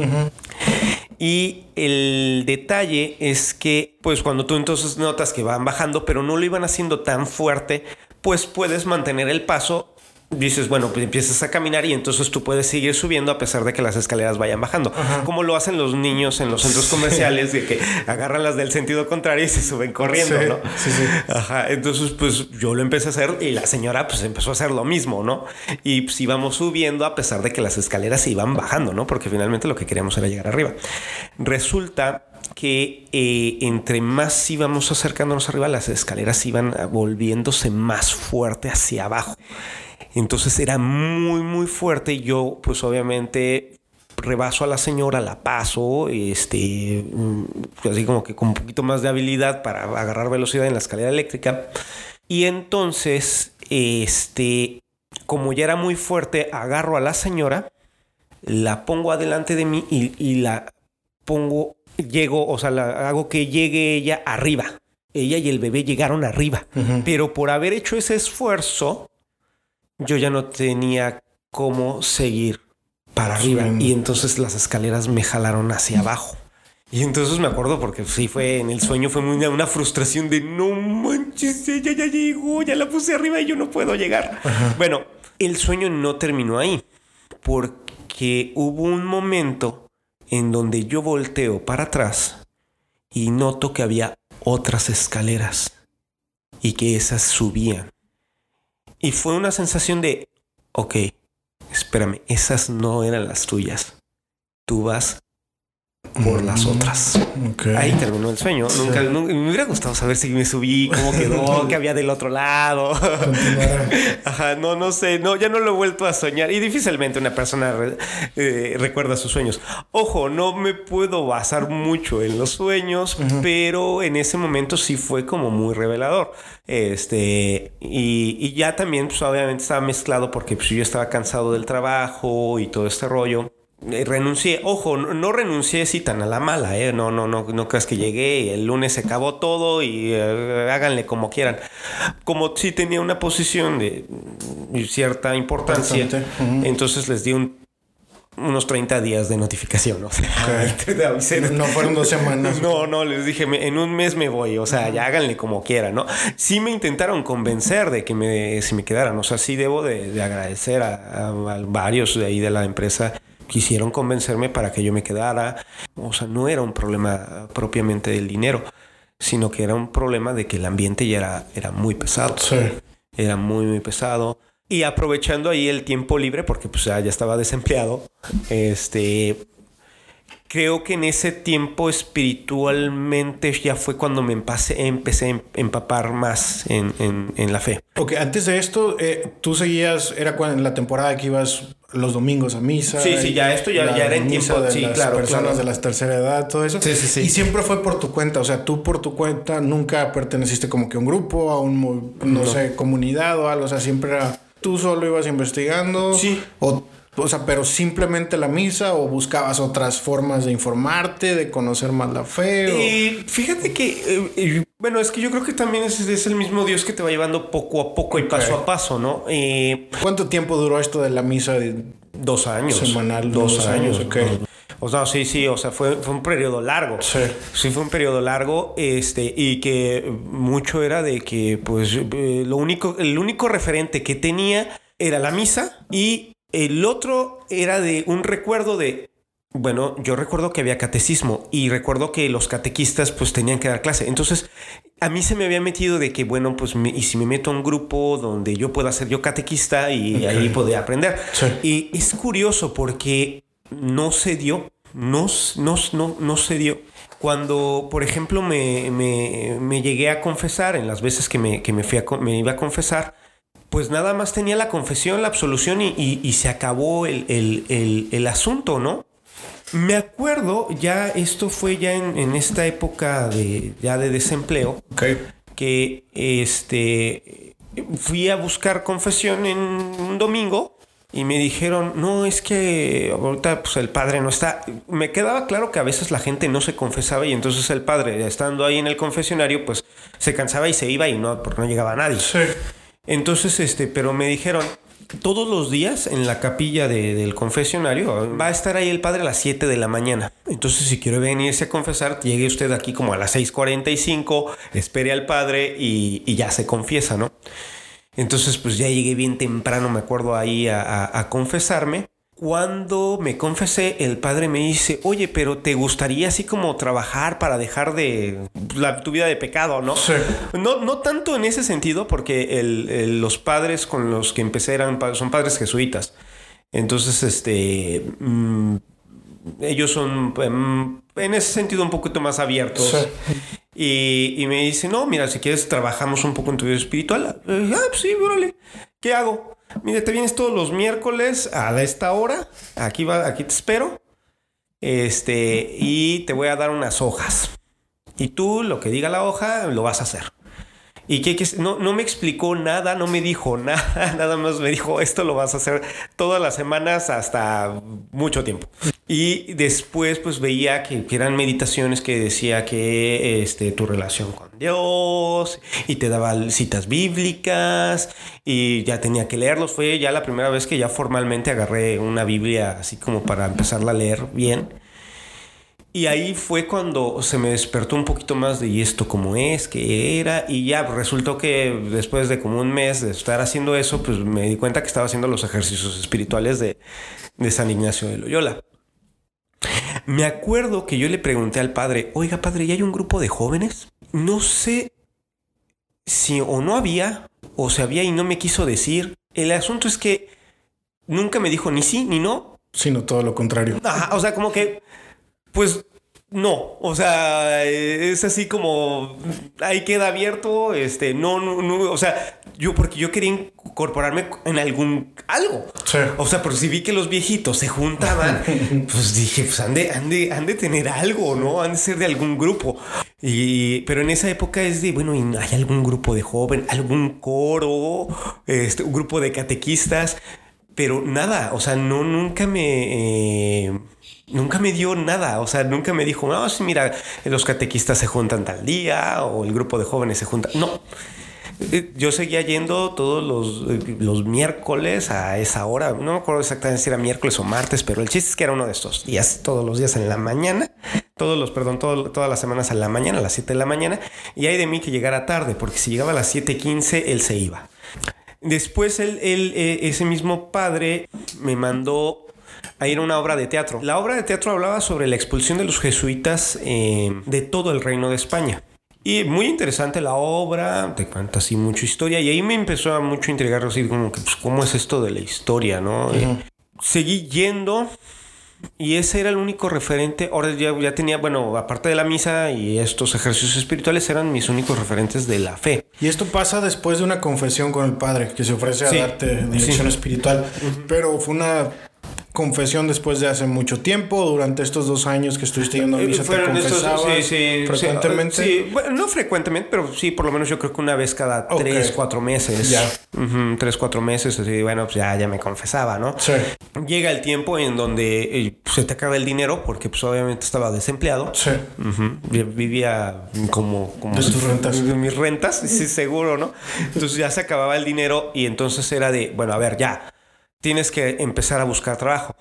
Y el detalle es que, pues cuando tú entonces notas que van bajando, pero no lo iban haciendo tan fuerte, pues puedes mantener el paso dices, bueno, pues empiezas a caminar y entonces tú puedes seguir subiendo a pesar de que las escaleras vayan bajando. Como lo hacen los niños en los centros comerciales, de que agarran las del sentido contrario y se suben corriendo, ¿no? Sí, sí. Ajá. Entonces, pues yo lo empecé a hacer y la señora pues empezó a hacer lo mismo, ¿no? Y pues íbamos subiendo a pesar de que las escaleras se iban bajando, ¿no? Porque finalmente lo que queríamos era llegar arriba. Resulta que eh, entre más íbamos acercándonos arriba, las escaleras iban volviéndose más fuerte hacia abajo. Entonces era muy, muy fuerte. Yo, pues obviamente, rebaso a la señora, la paso, este, mm, así como que con un poquito más de habilidad para agarrar velocidad en la escalera eléctrica. Y entonces, este, como ya era muy fuerte, agarro a la señora, la pongo adelante de mí y, la pongo, llego, o sea, la, hago que llegue ella arriba. Ella y el bebé llegaron arriba. Pero por haber hecho ese esfuerzo, yo ya no tenía cómo seguir para arriba y entonces las escaleras me jalaron hacia abajo. Y entonces me acuerdo porque sí fue en el sueño fue muy una frustración de no manches, ella ya llegó, ya la puse arriba y yo no puedo llegar. Bueno, el sueño no terminó ahí porque hubo un momento en donde yo volteo para atrás y noto que había otras escaleras y que esas subían. Y fue una sensación de, ok, espérame, esas no eran las tuyas. Tú vas por las mm, otras. Ahí terminó el sueño. Nunca, me hubiera gustado saber si me subí, cómo quedó, qué había del otro lado. Ajá, no, no sé, no, ya no lo he vuelto a soñar y difícilmente una persona eh, recuerda sus sueños. Ojo, no me puedo basar mucho en los sueños, pero en ese momento sí fue como muy revelador. Este, y, y ya también, pues obviamente estaba mezclado porque pues, yo estaba cansado del trabajo y todo este rollo. Eh, renuncié, ojo, no, renuncié así tan a la mala, ¿eh? No, no, no, no creas que llegué y el lunes se acabó todo y eh, háganle como quieran. Como si tenía una posición de cierta importancia, entonces les di unos 30 días de notificación. O no fueron dos semanas. No, no, les dije, en un mes me voy, o sea, ya háganle como quieran, ¿no? Sí me intentaron convencer de que me, si me quedaran, o sea, sí debo de, agradecer a, varios de ahí de la empresa quisieron convencerme para que yo me quedara. O sea, no era un problema propiamente del dinero. sino que era un problema de que el ambiente ya era, era muy pesado. Sí. Era muy, muy pesado. Y aprovechando ahí el tiempo libre, porque pues ya, ya estaba desempleado, este, creo que en ese tiempo espiritualmente ya fue cuando me empecé, empecé a empapar más en, en, en la fe. Ok, antes de esto, eh, tú seguías, era cuando en la temporada que ibas los domingos a misa. Sí, sí, ya esto ya, era en tiempo. de Sí, las claro. personas claro. de la tercera edad, todo eso. Sí, sí, sí. Y siempre fue por tu cuenta, o sea, tú por tu cuenta nunca perteneciste como que a un grupo, a un, no, No. sé, comunidad o algo, o sea, siempre era tú solo ibas investigando. Sí. O, o sea, pero simplemente la misa o buscabas otras formas de informarte, de conocer más la fe. o- fíjate que, eh, bueno, es que yo creo que también es, es el mismo Dios que te va llevando poco a poco y paso a paso, ¿no? Eh, ¿Cuánto tiempo duró esto de la misa? de- dos años. Semanal, Dos, dos años. años, ok. O sea, sí, sí, o sea, fue, fue un periodo largo. Sí. Sí, fue un periodo largo, este, y que mucho era de que, pues, eh, lo único, el único referente que tenía era la misa y el otro era de un recuerdo de, bueno, yo recuerdo que había catecismo y recuerdo que los catequistas pues tenían que dar clase. Entonces, a mí se me había metido de que, bueno, pues, me- y si me meto a un grupo donde yo pueda ser yo catequista y ahí poder aprender. Sí. Y es curioso porque no se dio, no, no, no, no se dio. Cuando, por ejemplo, me, me- me llegué a confesar, en las veces que me, que me, fui a, me iba a confesar, pues nada más tenía la confesión, la absolución y, y- y se acabó el, el- el- el asunto, ¿no? Me acuerdo, ya esto fue ya en, en esta época de, ya de desempleo, que este fui a buscar confesión en un domingo y me dijeron, no, es que ahorita pues el padre no está. Me quedaba claro que a veces la gente no se confesaba y entonces el padre, estando ahí en el confesionario, pues se cansaba y se iba y no, porque no llegaba nadie. Sí. Entonces, este, pero me dijeron, todos los días en la capilla de- del confesionario va a estar ahí el padre a las 7 de la mañana. Entonces, si quiere venirse a confesar, llegue usted aquí como a las 6.45, espere al padre y, y ya se confiesa, ¿no? Entonces, pues ya llegué bien temprano, me acuerdo ahí a, a- a confesarme. Cuando me confesé, el padre me dice, oye, pero ¿te gustaría así como trabajar para dejar de la, tu vida de pecado, no? Sí. No, no tanto en ese sentido, porque el- el- los padres con los que empecé eran, son padres jesuitas. Entonces, este, mm, ellos son em, en ese sentido un poquito más abiertos. Sí. Y, me dice, no, mira, si quieres trabajamos un poco en tu vida espiritual. Eh, Ah, pues sí, órale. ¿Qué hago? Mira, te vienes todos los miércoles a esta hora. Aquí va, aquí te espero. Este, y te voy a dar unas hojas. Y tú, lo que diga la hoja, lo vas a hacer. Y que, que- no, no me explicó nada, no me dijo nada, nada más me dijo esto lo vas a hacer todas las semanas hasta mucho tiempo. Y después pues veía que, que eran meditaciones que decía que este, tu relación con Dios y te daba citas bíblicas y ya tenía que leerlos. Fue ya la primera vez que ya formalmente agarré una Biblia así como para empezarla a leer bien. Y ahí fue cuando se me despertó un poquito más de y esto cómo es, qué era. Y ya resultó que después de como un mes de estar haciendo eso, pues me di cuenta que estaba haciendo los ejercicios espirituales de, de San Ignacio de Loyola. Me acuerdo que yo le pregunté al padre, oiga padre, ¿ya hay un grupo de jóvenes? No sé si o no había, o se había y no me quiso decir. El asunto es que nunca me dijo ni sí ni no, Sino todo lo contrario. Ajá, o sea, como que, pues no, o sea, es así como ahí queda abierto, este, no, no, no, o sea, yo porque yo quería incorporarme en algún algo. Sí. O sea, porque si vi que los viejitos se juntaban, pues dije, pues han de, han de, han de tener algo, ¿no? Han de ser de algún grupo. Y, pero en esa época es de, bueno, ¿y ¿hay algún grupo de joven, algún coro, este, un grupo de catequistas? Pero nada, o sea, no, nunca me... eh, Nunca me dio nada, o sea, nunca me dijo, no, sí, mira, los catequistas se juntan tal día o el grupo de jóvenes se junta. No, Eh, yo seguía yendo todos los, eh, los miércoles a esa hora. No me acuerdo exactamente si era miércoles o martes, pero el chiste es que era uno de estos días, todos los días en la mañana, todos los, perdón, todo- todas las semanas a la mañana, a las 7 de la mañana. Y hay de mí que llegara tarde, porque si llegaba a las 7:15, él se iba. Después él, él, eh, ese mismo padre me mandó a ir a una obra de teatro. La obra de teatro hablaba sobre la expulsión de los jesuitas eh, de todo el reino de España. Y muy interesante la obra, te cuenta así mucha historia. Y ahí me empezó a mucho intrigar, así como que, pues, ¿cómo es esto de la historia, no? Eh, seguí yendo. Y ese era el único referente. Ahora ya, ya tenía, bueno, aparte de la misa y estos ejercicios espirituales eran mis únicos referentes de la fe. Y esto pasa después de una confesión con el padre que se ofrece a darte dirección espiritual. Pero fue una confesión después de hace mucho tiempo, durante estos dos años que estuviste yendo a misa, te confesabas sí, sí, frecuentemente. Sí, bueno, no frecuentemente, pero sí, por lo menos yo creo que una vez cada tres, cuatro meses. Ya. tres, cuatro meses, así, bueno, pues ya, ya me confesaba, ¿no? Sí. Llega el tiempo en donde eh, se te acaba el dinero, porque pues obviamente estaba desempleado. Sí. Vivía como... como de tus rentas. De mis rentas, sí, seguro, ¿no? Entonces ya se acababa el dinero y entonces era de, bueno, a ver, ya tienes que empezar a buscar trabajo.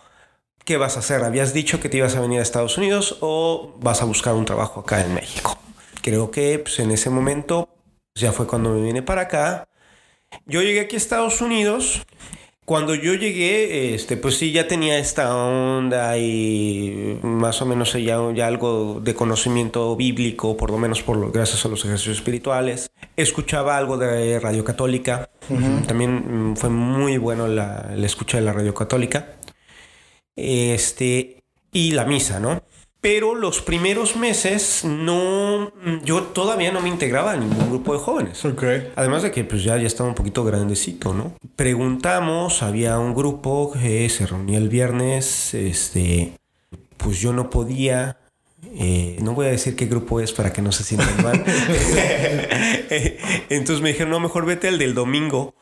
¿Qué vas a hacer? ¿Habías dicho que te ibas a venir a Estados Unidos o vas a buscar un trabajo acá en México? Creo que pues, en ese momento ya fue cuando me vine para acá. Yo llegué aquí a Estados Unidos cuando yo llegué, este, pues sí, ya tenía esta onda y más o menos ya, ya algo de conocimiento bíblico, por lo menos por gracias a los ejercicios espirituales. Escuchaba algo de radio católica. También mm, fue muy bueno la, la escucha de la radio católica. Este, y la misa, ¿no? Pero los primeros meses no, yo todavía no me integraba a ningún grupo de jóvenes. Okay. Además de que pues ya, ya estaba un poquito grandecito, ¿no? Preguntamos, había un grupo que se reunía el viernes, este, pues yo no podía, eh, no voy a decir qué grupo es para que no se sientan mal. Entonces me dijeron, no, mejor vete al del domingo.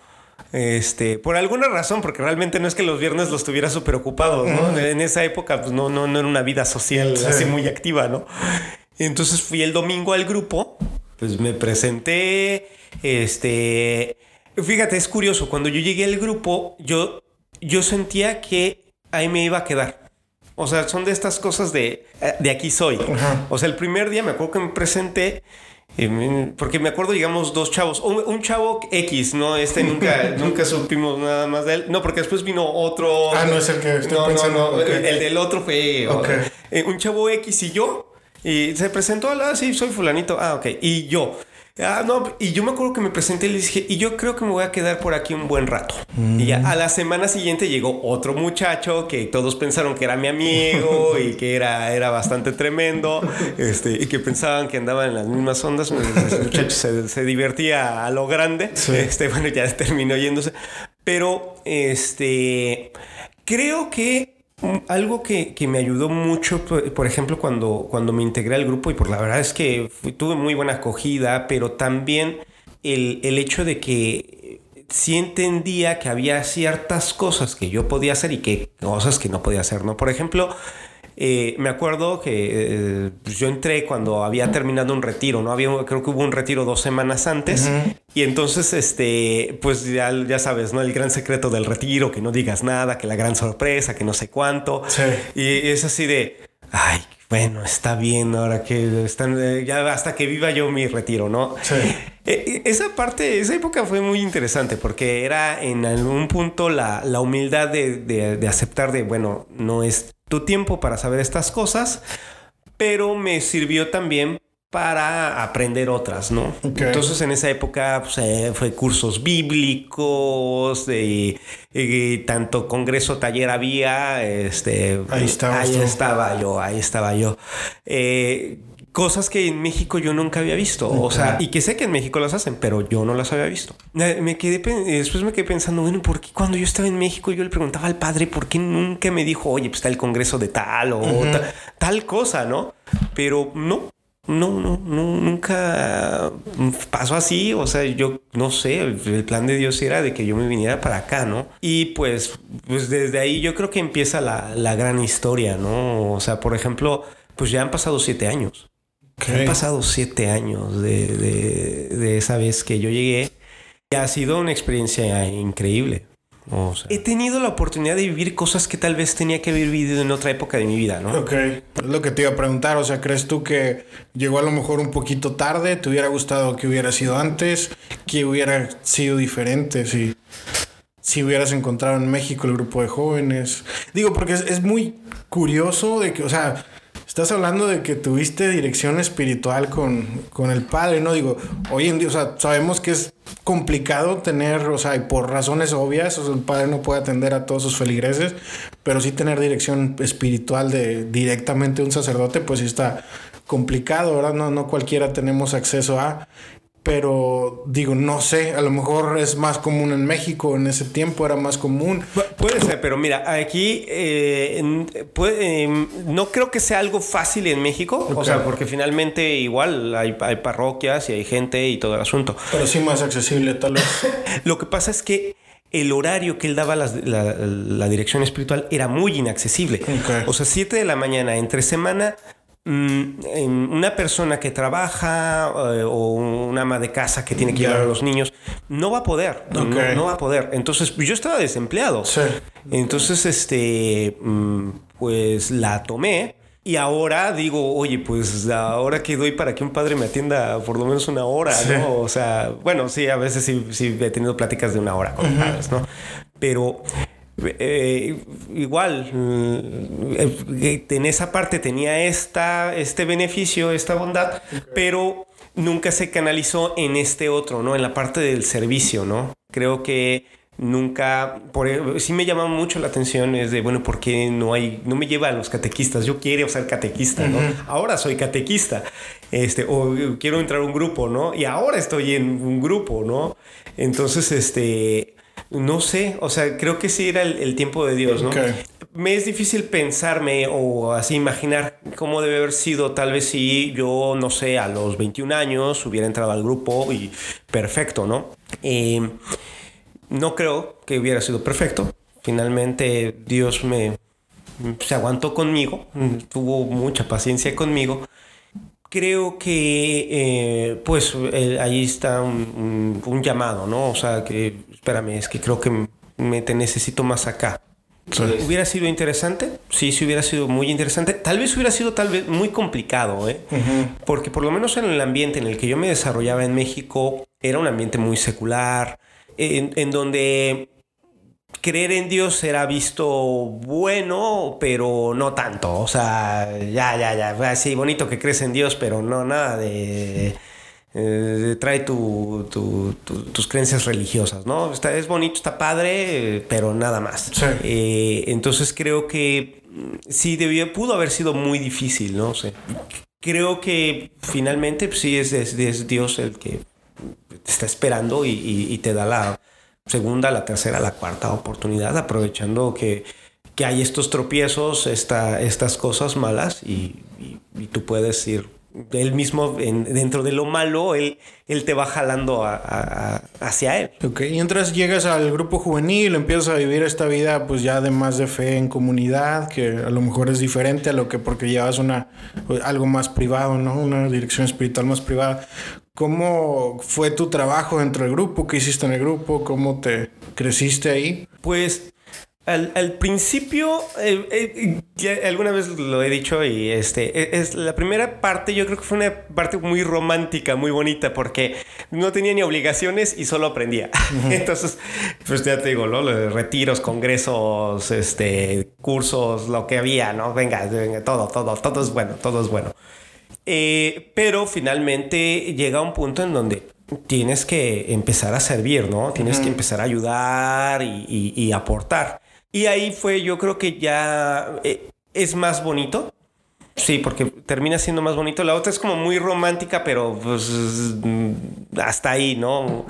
Este, por alguna razón, porque realmente no es que los viernes los tuviera súper ocupados, ¿no? En esa época, pues no, no, no era una vida social así muy activa, ¿no? Entonces fui el domingo al grupo, pues me presenté, este, fíjate, es curioso, cuando yo llegué al grupo, yo, yo sentía que ahí me iba a quedar. O sea, son de estas cosas de, de aquí soy. O sea, el primer día me acuerdo que me presenté porque me acuerdo, digamos, dos chavos. Un, chavo X, ¿no? Este nunca, nunca supimos nada más de él. No, porque después vino otro. Ah, no es el que estoy pensando. No, el, del otro fue eh, un chavo X y yo. Y se presentó, ah, sí, soy fulanito. Ah, ok. Y yo. Ah, no, y yo me acuerdo que me presenté y le dije, y yo creo que me voy a quedar por aquí un buen rato. Y ya a la semana siguiente llegó otro muchacho que todos pensaron que era mi amigo y que era, era bastante tremendo, este, y que pensaban que andaba en las mismas ondas. Ese muchacho se, divertía a lo grande. Este, bueno, ya terminó yéndose. Pero, este, creo que algo que, me ayudó mucho, por ejemplo, cuando, cuando me integré al grupo, y por la verdad es que tuve muy buena acogida, pero también el, el hecho de que sí entendía que había ciertas cosas que yo podía hacer y que cosas que no podía hacer, ¿no? Por ejemplo, eh, me acuerdo que eh, pues yo entré cuando había terminado un retiro, ¿no? Había, creo que hubo un retiro dos semanas antes. Y entonces, este, pues ya, ya sabes, ¿no? El gran secreto del retiro, que no digas nada, que la gran sorpresa, que no sé cuánto. Y es así de, ay, bueno, está bien ahora que están, eh, ya hasta que viva yo mi retiro, ¿no? Sí. esa parte, esa época fue muy interesante porque era en algún punto la, la humildad de, de, de, aceptar de, bueno, no es tu tiempo para saber estas cosas, pero me sirvió también para aprender otras, ¿no? Entonces en esa época pues, eh, fue cursos bíblicos, de, tanto congreso, taller había, este, ahí, ahí estaba yo, ahí estaba yo. Cosas que en México yo nunca había visto. O sea, y que sé que en México las hacen, pero yo no las había visto. Me quedé, después me quedé pensando, bueno, ¿por qué cuando yo estaba en México yo le preguntaba al padre por qué nunca me dijo, oye, pues está el congreso de tal o tal, cosa, ¿no? Pero no, no, no, no, nunca pasó así. O sea, yo no sé, el plan de Dios era de que yo me viniera para acá, ¿no? Y pues, pues desde ahí yo creo que empieza la, la gran historia, ¿no? O sea, por ejemplo, pues ya han pasado siete años. Han pasado siete años de, esa vez que yo llegué y ha sido una experiencia increíble. he tenido la oportunidad de vivir cosas que tal vez tenía que haber vivido en otra época de mi vida, ¿no? Ok, es lo que te iba a preguntar. O sea, ¿crees tú que llegó a lo mejor un poquito tarde? ¿Te hubiera gustado que hubiera sido antes? ¿Que hubiera sido diferente si, si hubieras encontrado en México el grupo de jóvenes? Digo, porque es, es muy curioso de que, o sea, Estás hablando de que tuviste dirección espiritual con, con el padre, ¿no? Digo, hoy en día, o sea, sabemos que es complicado tener, o sea, y por razones obvias, o sea, el padre no puede atender a todos sus feligreses, pero sí tener dirección espiritual de directamente un sacerdote, pues sí está complicado, ¿verdad? No, no cualquiera tenemos acceso a pero digo, no sé, a lo mejor es más común en México, en ese tiempo era más común. puede ser, pero mira, aquí eh, em, no creo que sea algo fácil en México, o sea, porque finalmente igual hay, parroquias y hay gente y todo el asunto. Pero sí más accesible tal vez. Lo que pasa es que el horario que él daba la, la, dirección espiritual era muy inaccesible. O sea, 7 de la mañana entre semana una persona que trabaja eh, o una ama de casa que tiene que llevar a los niños no va a poder no, va a poder. Entonces yo estaba desempleado. Entonces este mm, pues la tomé y ahora digo, oye, pues ahora que doy para que un padre me atienda por lo menos una hora, ¿no? O sea, bueno, sí, a veces sí, he tenido pláticas de una hora con padres, ¿no? Pero eh, igual, eh, en esa parte tenía esta, este beneficio, esta bondad, pero nunca se canalizó en este otro, ¿no? En la parte del servicio, ¿no? Creo que nunca, por, e, sí me llama mucho la atención, es de, bueno, ¿por qué no hay, no me lleva a los catequistas? Yo quiero ser catequista, ¿no? Ahora soy catequista, este, o quiero entrar a un grupo, ¿no? Y ahora estoy en un grupo, ¿no? Entonces, este, no sé, o sea, creo que sí era el, tiempo de Dios, ¿no? Me es difícil pensarme o así imaginar cómo debe haber sido tal vez si yo, no sé, a los 21 años hubiera entrado al grupo y perfecto, ¿no? Eh, no creo que hubiera sido perfecto. Finalmente Dios me se aguantó conmigo, tuvo mucha paciencia conmigo creo que pues pues ahí está un, llamado, ¿no? O sea, que espérame, es que creo que me te necesito más acá. ¿Hubiera sido interesante? Sí, sí hubiera sido muy interesante. Tal vez hubiera sido tal vez muy complicado, ¿eh? Porque por lo menos en el ambiente en el que yo me desarrollaba en México era un ambiente muy secular, en, en donde creer en Dios era visto bueno, pero no tanto. O sea, ya, ya, ya. Así bonito que crees en Dios, pero no nada de. Eh, trae tu, tus creencias religiosas, ¿no? Está, es bonito, está padre, pero nada más. Eh, entonces creo que sí debió, pudo haber sido muy difícil, ¿no? sé. creo que finalmente pues, sí es, Dios el que te está esperando y te da la, segunda, la tercera, la cuarta oportunidad, aprovechando que, hay estos tropiezos, esta, estas cosas malas y, tú puedes ir él mismo dentro de lo malo, él, él te va jalando hacia él. Ok, y entonces llegas al grupo juvenil, empiezas a vivir esta vida pues ya de más de fe en comunidad, que a lo mejor es diferente a lo que porque llevas una, algo más privado, ¿no? Una dirección espiritual más privada. ¿Cómo fue tu trabajo dentro del grupo? ¿Qué hiciste en el grupo? ¿Cómo te creciste ahí? Pues al, principio, eh, eh, alguna vez lo he dicho y este, e, es, la primera parte yo creo que fue una parte muy romántica, muy bonita, porque no tenía ni obligaciones y solo aprendía. Entonces, pues ya te digo, ¿no? Retiros, congresos, este, cursos, lo que había, ¿no? Venga, venga todo, todo, todo es bueno, todo es bueno. Eh, pero finalmente llega un punto en donde tienes que empezar a servir, ¿no? Tienes que empezar a ayudar y, aportar. Y ahí fue, yo creo que ya eh, es más bonito. Sí, porque termina siendo más bonito. La otra es como muy romántica, pero pues hasta ahí, ¿no?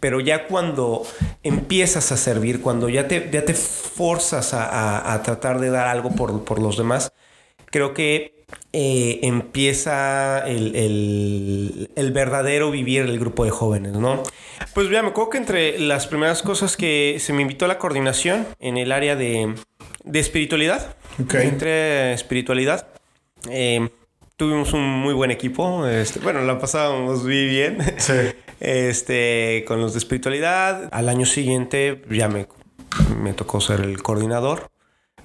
Pero ya cuando empiezas a servir, cuando ya te, ya te forzas a, tratar de dar algo por, por los demás, creo que eh, empieza el, verdadero vivir el grupo de jóvenes, ¿no? Pues ya me acuerdo que entre las primeras cosas que se me invitó a la coordinación en el área de, espiritualidad, entre espiritualidad, eh, tuvimos un muy buen equipo, este, bueno, la pasábamos muy bien, este, con los de espiritualidad. Al año siguiente ya me, me tocó ser el coordinador.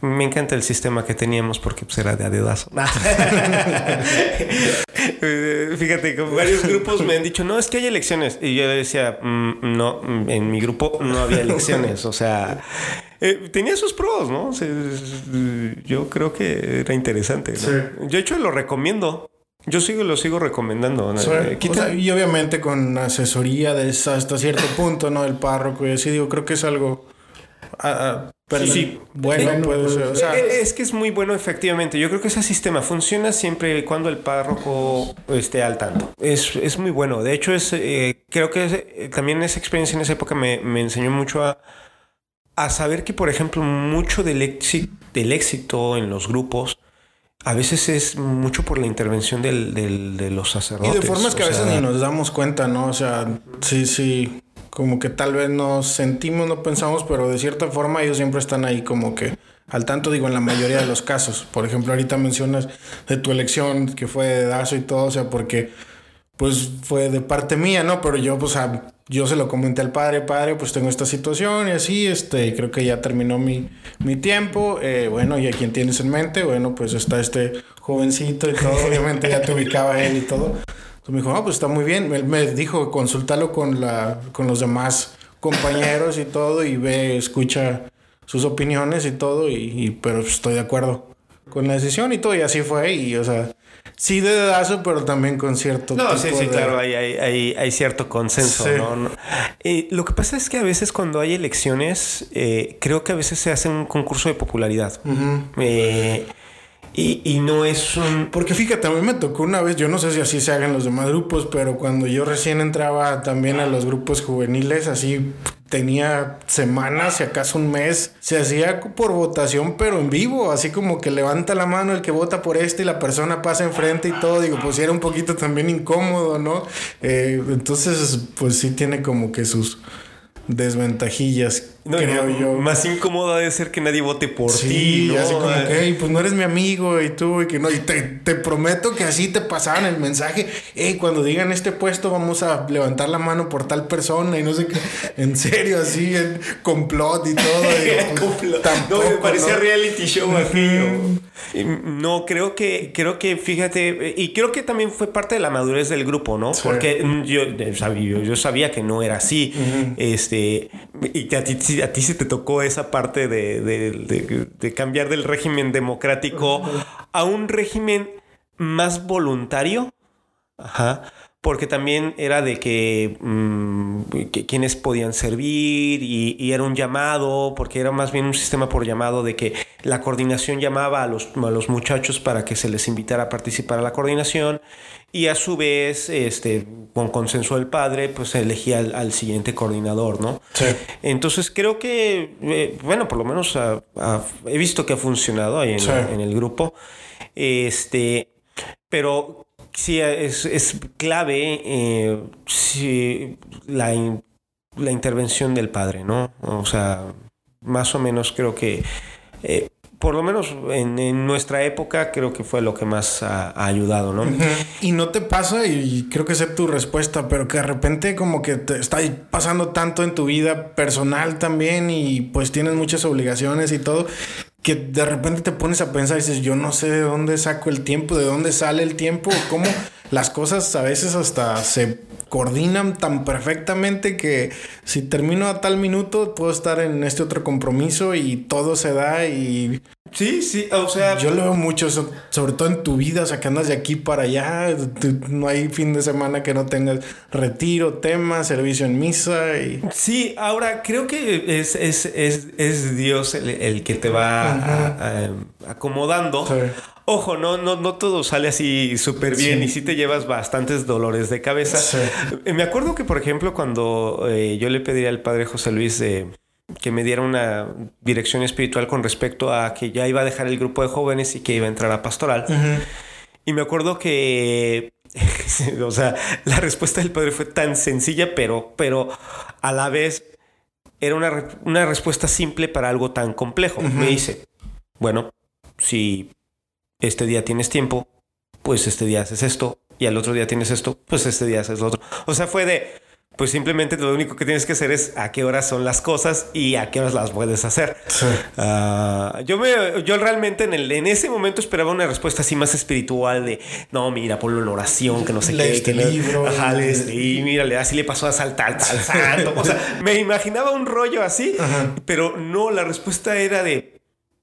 Me encanta el sistema que teníamos porque pues, era de adedazo. Fíjate, con varios grupos me han dicho, no, es que hay elecciones. Y yo decía, mm, no, en mi grupo no había elecciones. O sea, Eh, tenía sus pros, ¿no? yo creo que era interesante. ¿no? Yo, de hecho, lo recomiendo. Yo sigo, lo sigo recomendando. Eh, y obviamente con asesoría de hasta cierto punto, ¿no? El párroco y así, digo, creo que es algo Ah, ah, sí, bueno, es que es muy bueno, efectivamente. Yo creo que ese sistema funciona siempre y cuando el párroco esté al tanto. Es, es muy bueno. De hecho, es, eh, creo que eh, también esa experiencia en esa época me, me enseñó mucho a, a, saber que, por ejemplo, mucho del éxito, del éxito en los grupos a veces es mucho por la intervención del, del, de los sacerdotes. Y de formas que a veces ni nos damos cuenta, ¿no? O sea, sí, sí como que tal vez nos sentimos, no pensamos, pero de cierta forma ellos siempre están ahí como que al tanto, digo, en la mayoría de los casos. Por ejemplo, ahorita mencionas de tu elección que fue de Dazo y todo, o sea, porque pues fue de parte mía, ¿no? Pero yo, pues, yo se lo comenté al padre, padre, pues tengo esta situación y así, este, creo que ya terminó mi, mi tiempo. Eh, bueno, ¿y a quién tienes en mente? Bueno, pues está este jovencito y todo, obviamente ya te ubicaba él y todo. Entonces me dijo, no, pues está muy bien. Él me dijo, consúltalo con, la, con los demás compañeros y todo y ve, escucha sus opiniones y todo, y, pero estoy de acuerdo con la decisión y todo, y así fue, y o sea, sí de dedazo, pero también con cierto... No, sí, sí, claro, hay, hay, hay, cierto consenso, ¿no? Eh, lo que pasa es que a veces cuando hay elecciones, eh, creo que a veces se hace un concurso de popularidad. eh, y, no es un... Porque fíjate, a mí me tocó una vez, yo no sé si así se hagan los demás grupos, pero cuando yo recién entraba también a los grupos juveniles, así tenía semanas, si acaso un mes, se hacía por votación, pero en vivo, así como que levanta la mano el que vota por este y la persona pasa enfrente y todo, digo, pues era un poquito también incómodo, ¿no? Eh, entonces, pues sí tiene como que sus desventajillas no, creo yo. Más incómodo debe ser que nadie vote por ti. ¿no? así como que, pues no eres mi amigo y tú, y que no. Y te, te prometo que así te pasaban el mensaje. Hey, cuando digan este puesto, vamos a levantar la mano por tal persona y no sé qué. En serio, así, en complot y todo. Pues, tampoco, no, me parecía reality show No, creo que, creo que, fíjate, y creo que también fue parte de la madurez del grupo, ¿no? Porque yo, yo, sabía que no era así. Este, y que a ti a ti se te tocó esa parte de, cambiar del régimen democrático a un régimen más voluntario. Ajá porque también era de que, mm, quienes podían servir y, era un llamado, porque era más bien un sistema por llamado de que la coordinación llamaba a los, a los muchachos para que se les invitara a participar a la coordinación y a su vez, este, con consenso del padre, pues se elegía al, siguiente coordinador, ¿no? Sí. Entonces creo que, eh, bueno, por lo menos he visto que ha funcionado ahí en, en el grupo. Este, pero sí es, es clave eh, la, la, intervención del padre, ¿no? O sea, más o menos creo que, eh, por lo menos en, nuestra época, creo que fue lo que más ha, ayudado, ¿no? Y no te pasa, y creo que sé tu respuesta, pero que de repente como que te está pasando tanto en tu vida personal también y pues tienes muchas obligaciones y todo, que de repente te pones a pensar y dices, yo no sé de dónde saco el tiempo, de dónde sale el tiempo, cómo las cosas a veces hasta se coordinan tan perfectamente que si termino a tal minuto puedo estar en este otro compromiso y todo se da y Sí, sí, o sea. Yo lo veo mucho, sobre todo en tu vida, o sea, que andas de aquí para allá. No hay fin de semana que no tengas retiro, tema, servicio en misa. Y... Sí, ahora creo que es, es, es, es Dios el, que te va acomodando. Ojo, no, no, no todo sale así súper bien y sí te llevas bastantes dolores de cabeza. Me acuerdo que, por ejemplo, cuando eh, yo le pedí al padre José Luis de que me diera una dirección espiritual con respecto a que ya iba a dejar el grupo de jóvenes y que iba a entrar a pastoral. Y me acuerdo que, o sea, la respuesta del padre fue tan sencilla, pero, pero a la vez era una, una respuesta simple para algo tan complejo. Me dice, bueno, si este día tienes tiempo, pues este día haces esto, y al otro día tienes esto, pues este día haces lo otro. O sea, fue de, pues simplemente lo único que tienes que hacer es a qué horas son las cosas y a qué horas las puedes hacer. Ah, yo, me, yo realmente en, el, en ese momento esperaba una respuesta así más espiritual de, no, mira, ponlo en oración, que no sé qué. Este libro. Ajá, y mírale, así le pasó a saltar al santo. O sea, me imaginaba un rollo así, pero no, la respuesta era de,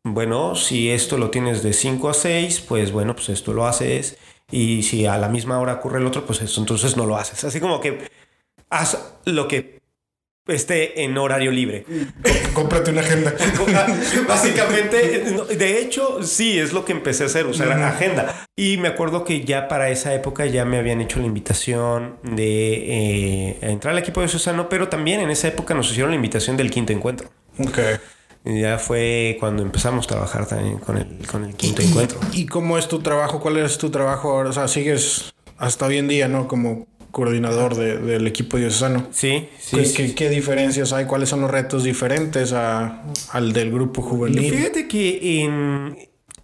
bueno, si esto lo tienes de 5 a 6, pues bueno, pues esto lo haces. Y si a la misma hora ocurre el otro, pues eso entonces no lo haces. Así como que haz lo que esté en horario libre. Cómprate una agenda. Básicamente, de hecho, sí, es lo que empecé a hacer, usar la agenda. Y me acuerdo que ya para esa época ya me habían hecho la invitación de eh, entrar al equipo de Susano, pero también en esa época nos hicieron la invitación del quinto encuentro. Ok. Ya fue cuando empezamos a trabajar también con el, con el quinto encuentro. ¿Y cómo es tu trabajo? ¿Cuál es tu trabajo ahora? O sea, sigues hasta hoy en día, ¿no? Como coordinador del equipo diocesano. Sí, sí ¿Qué, diferencias hay? ¿Cuáles son los retos diferentes a, al del grupo juvenil? Fíjate que en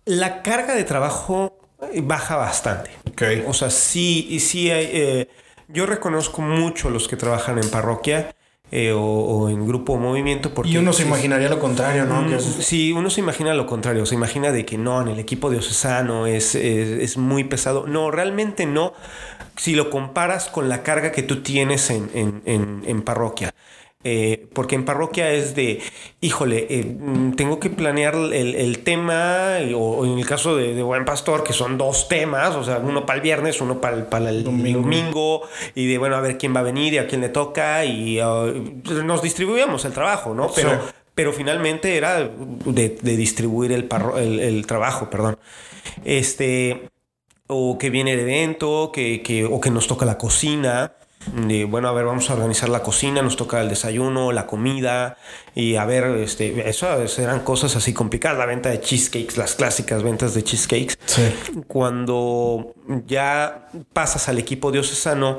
la carga de trabajo baja bastante. Okay. O sea, sí, sí hay, eh, yo reconozco mucho los que trabajan en parroquia. Eh, o, en grupo o movimiento. Porque, y uno se imaginaría lo contrario, ¿no? Mm, sí, uno se imagina lo contrario, se imagina de que no, en el equipo diocesano es, es, es muy pesado. No, realmente no, si lo comparas con la carga que tú tienes en, parroquia. Eh, porque en parroquia es de, híjole, eh, mm, tengo que planear el, tema, o, en el caso de, Buen Pastor, que son dos temas, o sea, uno para el viernes, uno para el, para el domingo. y de, bueno, a ver quién va a venir y a quién le toca, y uh, nos distribuíamos el trabajo, ¿no? Pero, pero finalmente era de, distribuir el, el, el trabajo, perdón. Este o que viene el evento, que, que, o que nos toca la cocina. De, bueno, a ver, vamos a organizar la cocina, nos toca el desayuno, la comida, y a ver, este, eso eran cosas así complicadas, la venta de cheesecakes, las clásicas ventas de cheesecakes. Cuando ya pasas al equipo diocesano,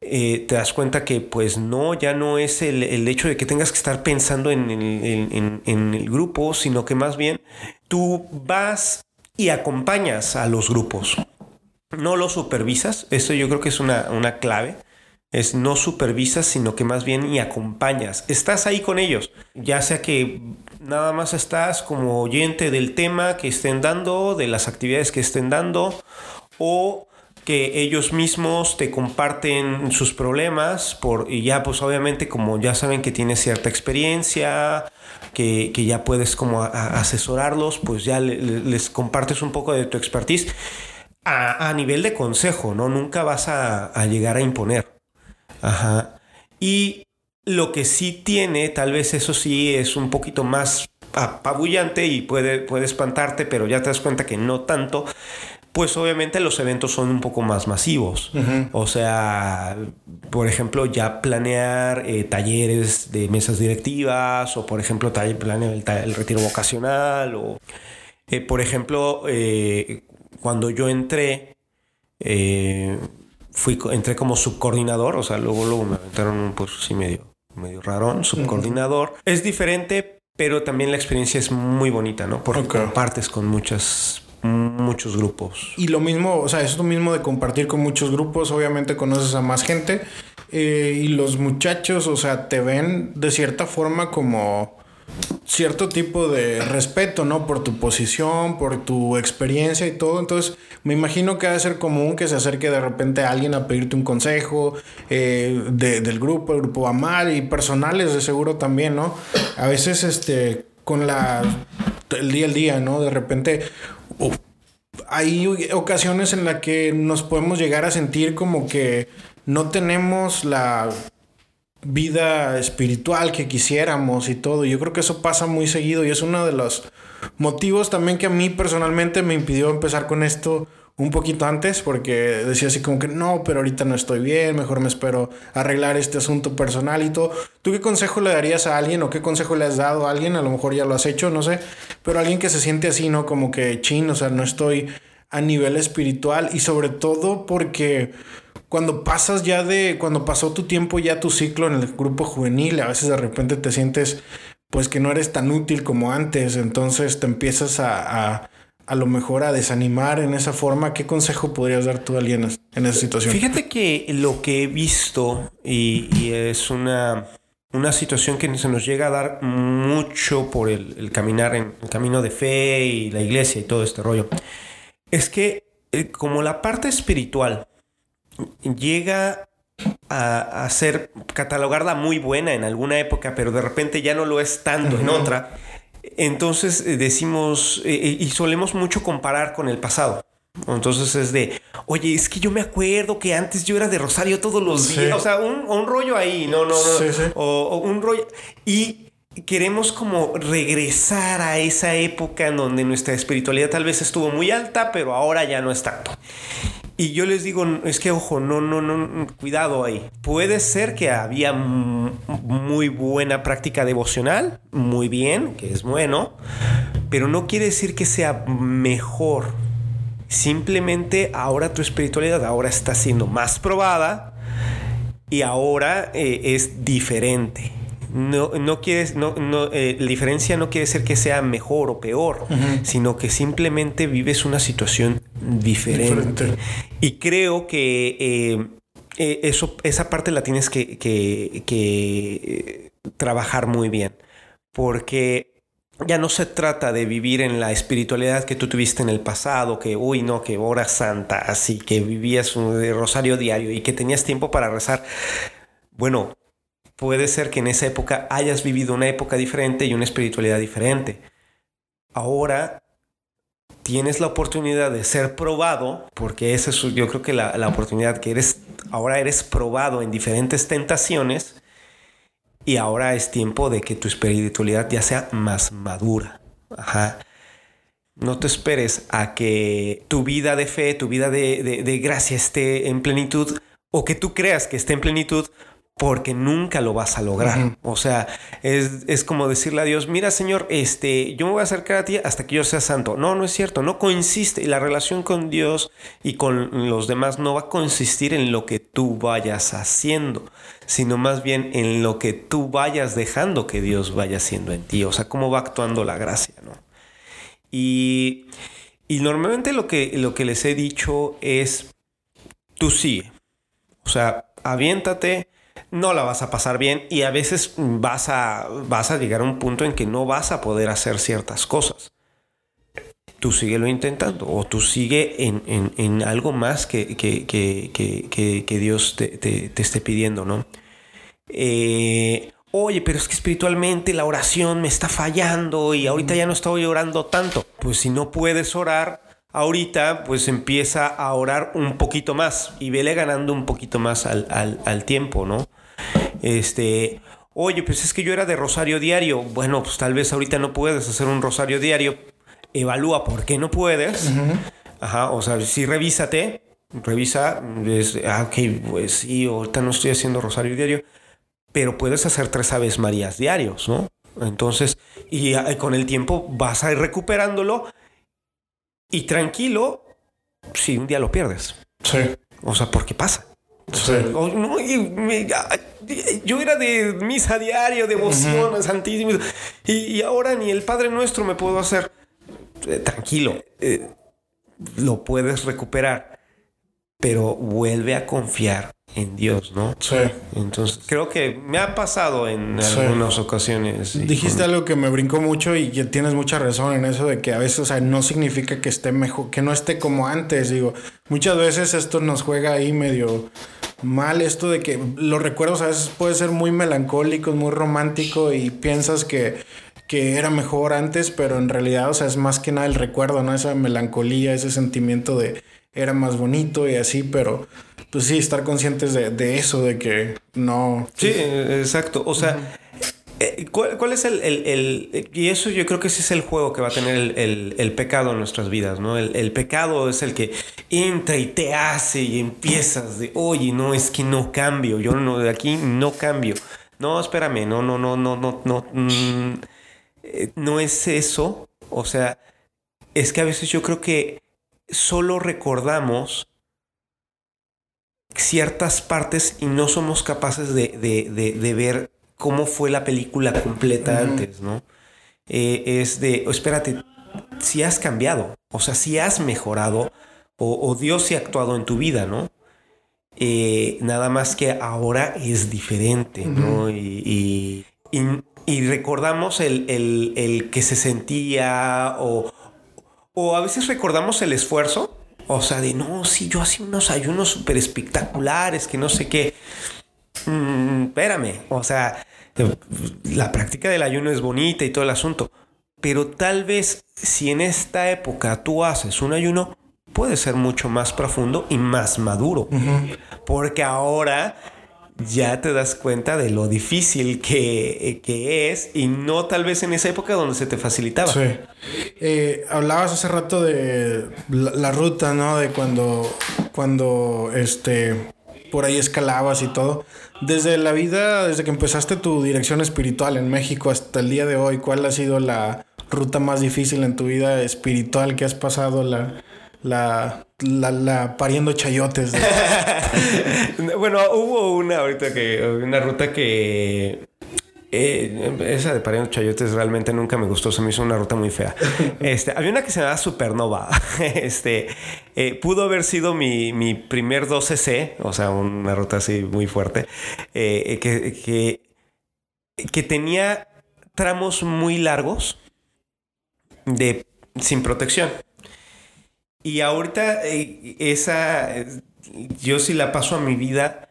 eh, te das cuenta que pues no, ya no es el, el hecho de que tengas que estar pensando en en, en el grupo, sino que más bien tú vas y acompañas a los grupos. No lo supervisas, eso yo creo que es una, una clave, es no supervisas, sino que más bien y acompañas, estás ahí con ellos, ya sea que nada más estás como oyente del tema que estén dando, de las actividades que estén dando, o que ellos mismos te comparten sus problemas por, y ya pues obviamente como ya saben que tienes cierta experiencia, que, ya puedes como asesorarlos, pues ya les compartes un poco de tu expertise a, nivel de consejo, ¿no? Nunca vas a, llegar a imponer. Ajá. Y lo que sí tiene, tal vez eso sí es un poquito más apabullante y puede, puede espantarte, pero ya te das cuenta que no tanto, pues obviamente los eventos son un poco más masivos. O sea, por ejemplo, ya planear eh, talleres de mesas directivas o, por ejemplo, planear el, retiro vocacional o, eh, por ejemplo, eh, cuando yo entré, eh, fui, entré como subcoordinador, o sea, luego, luego me aventaron un puesto así medio, medio rarón, subcoordinador. Es diferente, pero también la experiencia es muy bonita, ¿no? Porque compartes con muchas muchos grupos. Y lo mismo, o sea, es lo mismo de compartir con muchos grupos, obviamente conoces a más gente eh, y los muchachos, o sea, te ven de cierta forma como cierto tipo de respeto, ¿no? Por tu posición, por tu experiencia y todo. Entonces, me imagino que va a ser común que se acerque de repente a alguien a pedirte un consejo eh, del grupo, el grupo Amar y personales de seguro también, ¿no? A veces, este, con la, el día al día, ¿no? De repente... hay ocasiones en las que nos podemos llegar a sentir como que no tenemos la vida espiritual que quisiéramos y todo. Yo creo que eso pasa muy seguido y es uno de los motivos también que a mí personalmente me impidió empezar con esto un poquito antes porque decía así como que no, pero ahorita no estoy bien, mejor me espero arreglar este asunto personal y todo. ¿Tú qué consejo le darías a alguien o qué consejo le has dado a alguien? A lo mejor ya lo has hecho, no sé, pero alguien que se siente así, ¿no? Como que chin, o sea, no estoy a nivel espiritual y sobre todo porque cuando pasas ya de, cuando pasó tu tiempo, ya tu ciclo en el grupo juvenil, a veces de repente te sientes pues que no eres tan útil como antes, entonces te empiezas a, a lo mejor a desanimar en esa forma, ¿qué consejo podrías dar tú a alguien en esa situación? Fíjate que lo que he visto y, es una, una situación que se nos llega a dar mucho por el, caminar en el camino de fe y la iglesia y todo este rollo, es que eh, como la parte espiritual llega a, ser catalogarla muy buena en alguna época, pero de repente ya no lo es tanto en otra. Entonces eh, decimos eh, y solemos mucho comparar con el pasado. Entonces es de, oye, es que yo me acuerdo que antes yo era de Rosario todos los días. O sea, un, rollo ahí, no, no, no. O, un rollo. Y queremos como regresar a esa época en donde nuestra espiritualidad tal vez estuvo muy alta, pero ahora ya no es tanto. Y yo les digo, es que ojo, no, no, no, cuidado ahí. Puede ser que había muy buena práctica devocional, muy bien, que es bueno, pero no quiere decir que sea mejor. Simplemente ahora tu espiritualidad ahora está siendo más probada y ahora eh, es diferente no, no quieres, no, no, eh, la diferencia no quiere ser que sea mejor o peor, sino que simplemente vives una situación diferente. Y creo que eh, eh, eso, esa parte la tienes que, que, trabajar muy bien, porque ya no se trata de vivir en la espiritualidad que tú tuviste en el pasado, que, uy, no, que hora santa, así que vivías un rosario diario y que tenías tiempo para rezar. Bueno, puede ser que en esa época hayas vivido una época diferente y una espiritualidad diferente. Ahora tienes la oportunidad de ser probado, porque esa es yo creo que la, oportunidad que eres, ahora eres probado en diferentes tentaciones y ahora es tiempo de que tu espiritualidad ya sea más madura. No te esperes a que tu vida de fe, tu vida de, de gracia esté en plenitud o que tú creas que esté en plenitud porque nunca lo vas a lograr. O sea, es, como decirle a Dios, mira Señor, este, yo me voy a acercar a ti hasta que yo sea santo. No, no es cierto, no consiste. La relación con Dios y con los demás no va a consistir en lo que tú vayas haciendo, sino más bien en lo que tú vayas dejando que Dios vaya haciendo en ti. O sea, cómo va actuando la gracia, ¿no? Y, y normalmente lo que, lo que les he dicho es, tú sigue. O sea, aviéntate no la vas a pasar bien y a veces vas a, vas a llegar a un punto en que no vas a poder hacer ciertas cosas. Tú síguelo intentando o tú sigue en, algo más que, que, Dios te, esté pidiendo, ¿no? Eh, oye, pero es que espiritualmente la oración me está fallando y ahorita ya no estoy orando tanto. Pues si no puedes orar, ahorita pues empieza a orar un poquito más y vele ganando un poquito más al, al tiempo, ¿no? Este, oye, pues es que yo era de rosario diario. Bueno, pues tal vez ahorita no puedes hacer un rosario diario. Evalúa por qué no puedes. Ajá, o sea, sí, revísate. Revisa, ah, ok, pues sí, ahorita no estoy haciendo rosario diario, pero puedes hacer tres Aves Marías diarios, ¿no? Entonces, y ah, con el tiempo vas a ir recuperándolo y tranquilo si un día lo pierdes. Sí. O sea, ¿por qué pasa yo era de misa diario, devoción, santísimo. Y, ahora ni el Padre Nuestro me puedo hacer. Eh, tranquilo, eh, lo puedes recuperar, pero vuelve a confiar en Dios, ¿no? Sí. Entonces, creo que me ha pasado en algunas ocasiones. Dijiste algo que me brincó mucho y que tienes mucha razón en eso de que a veces, o sea, no significa que esté mejor, que no esté como antes. Digo, muchas veces esto nos juega ahí medio mal, esto de que los recuerdos a veces puede ser muy melancólico, muy romántico y piensas que que era mejor antes, pero en realidad, o sea, es más que nada el recuerdo, ¿no? Esa melancolía, ese sentimiento de era más bonito y así, pero pues sí, estar conscientes de, eso, de que no. Sí, exacto. O sea, eh, ¿cuál, es el, Y eso yo creo que ese es el juego que va a tener el, pecado en nuestras vidas, ¿no? El, pecado es el que entra y te hace y empiezas de, oye, no, es que no cambio, yo no, de aquí no cambio. No, espérame, no, no, no, no, no, no. Mm, eh, no es eso. O sea, es que a veces yo creo que solo recordamos ciertas partes y no somos capaces de, ver cómo fue la película completa antes, ¿no? Eh, es de, oh, espérate, si has cambiado, O sea, si has mejorado o, Dios se ha actuado en tu vida, ¿no? Eh, nada más que ahora es diferente, ¿no? y, recordamos el, que se sentía o, o a veces recordamos el esfuerzo, o sea, de no, sí, yo hacía unos ayunos súper espectaculares, que no sé qué. Mm, espérame, o sea, la práctica del ayuno es bonita y todo el asunto, pero tal vez si en esta época tú haces un ayuno, puede ser mucho más profundo y más maduro. Porque ahora ya te das cuenta de lo difícil que, es y no tal vez en esa época donde se te facilitaba. Sí. Eh, hablabas hace rato de la, ruta, ¿no? De cuando, cuando este, por ahí escalabas y todo. Desde la vida, desde que empezaste tu dirección espiritual en México hasta el día de hoy, ¿cuál ha sido la ruta más difícil en tu vida espiritual que has pasado? La, la, la, pariendo chayotes. bueno, hubo una ahorita que, una ruta que eh, esa de pariendo chayotes realmente nunca me gustó, se me hizo una ruta muy fea. Este, había una que se llamaba Supernova. Este, eh, pudo haber sido mi, mi, primer 12C, o sea, una ruta así muy fuerte, eh, que, que, que tenía tramos muy largos de sin protección. Y ahorita eh, esa, yo si la paso a mi vida,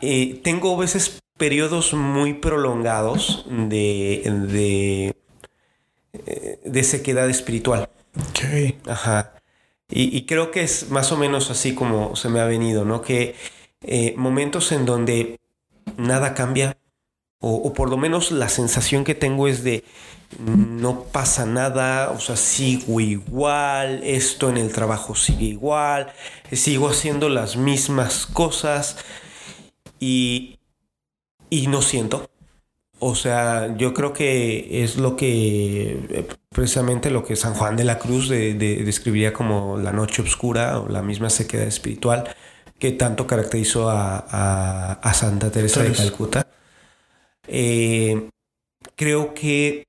eh, tengo a veces periodos muy prolongados de, de, eh, de sequedad espiritual. Ok. Ajá. Y, creo que es más o menos así como se me ha venido, ¿no? Que momentos en donde nada cambia, o, por lo menos la sensación que tengo es de no pasa nada, o sea, sigo igual, esto en el trabajo sigue igual, sigo haciendo las mismas cosas y, y no siento. O sea, yo creo que es lo que, precisamente lo que San Juan de la Cruz describiría como la noche oscura o la misma sequedad espiritual que tanto caracterizó a, a Santa Teresa de Calcuta. Eh, creo que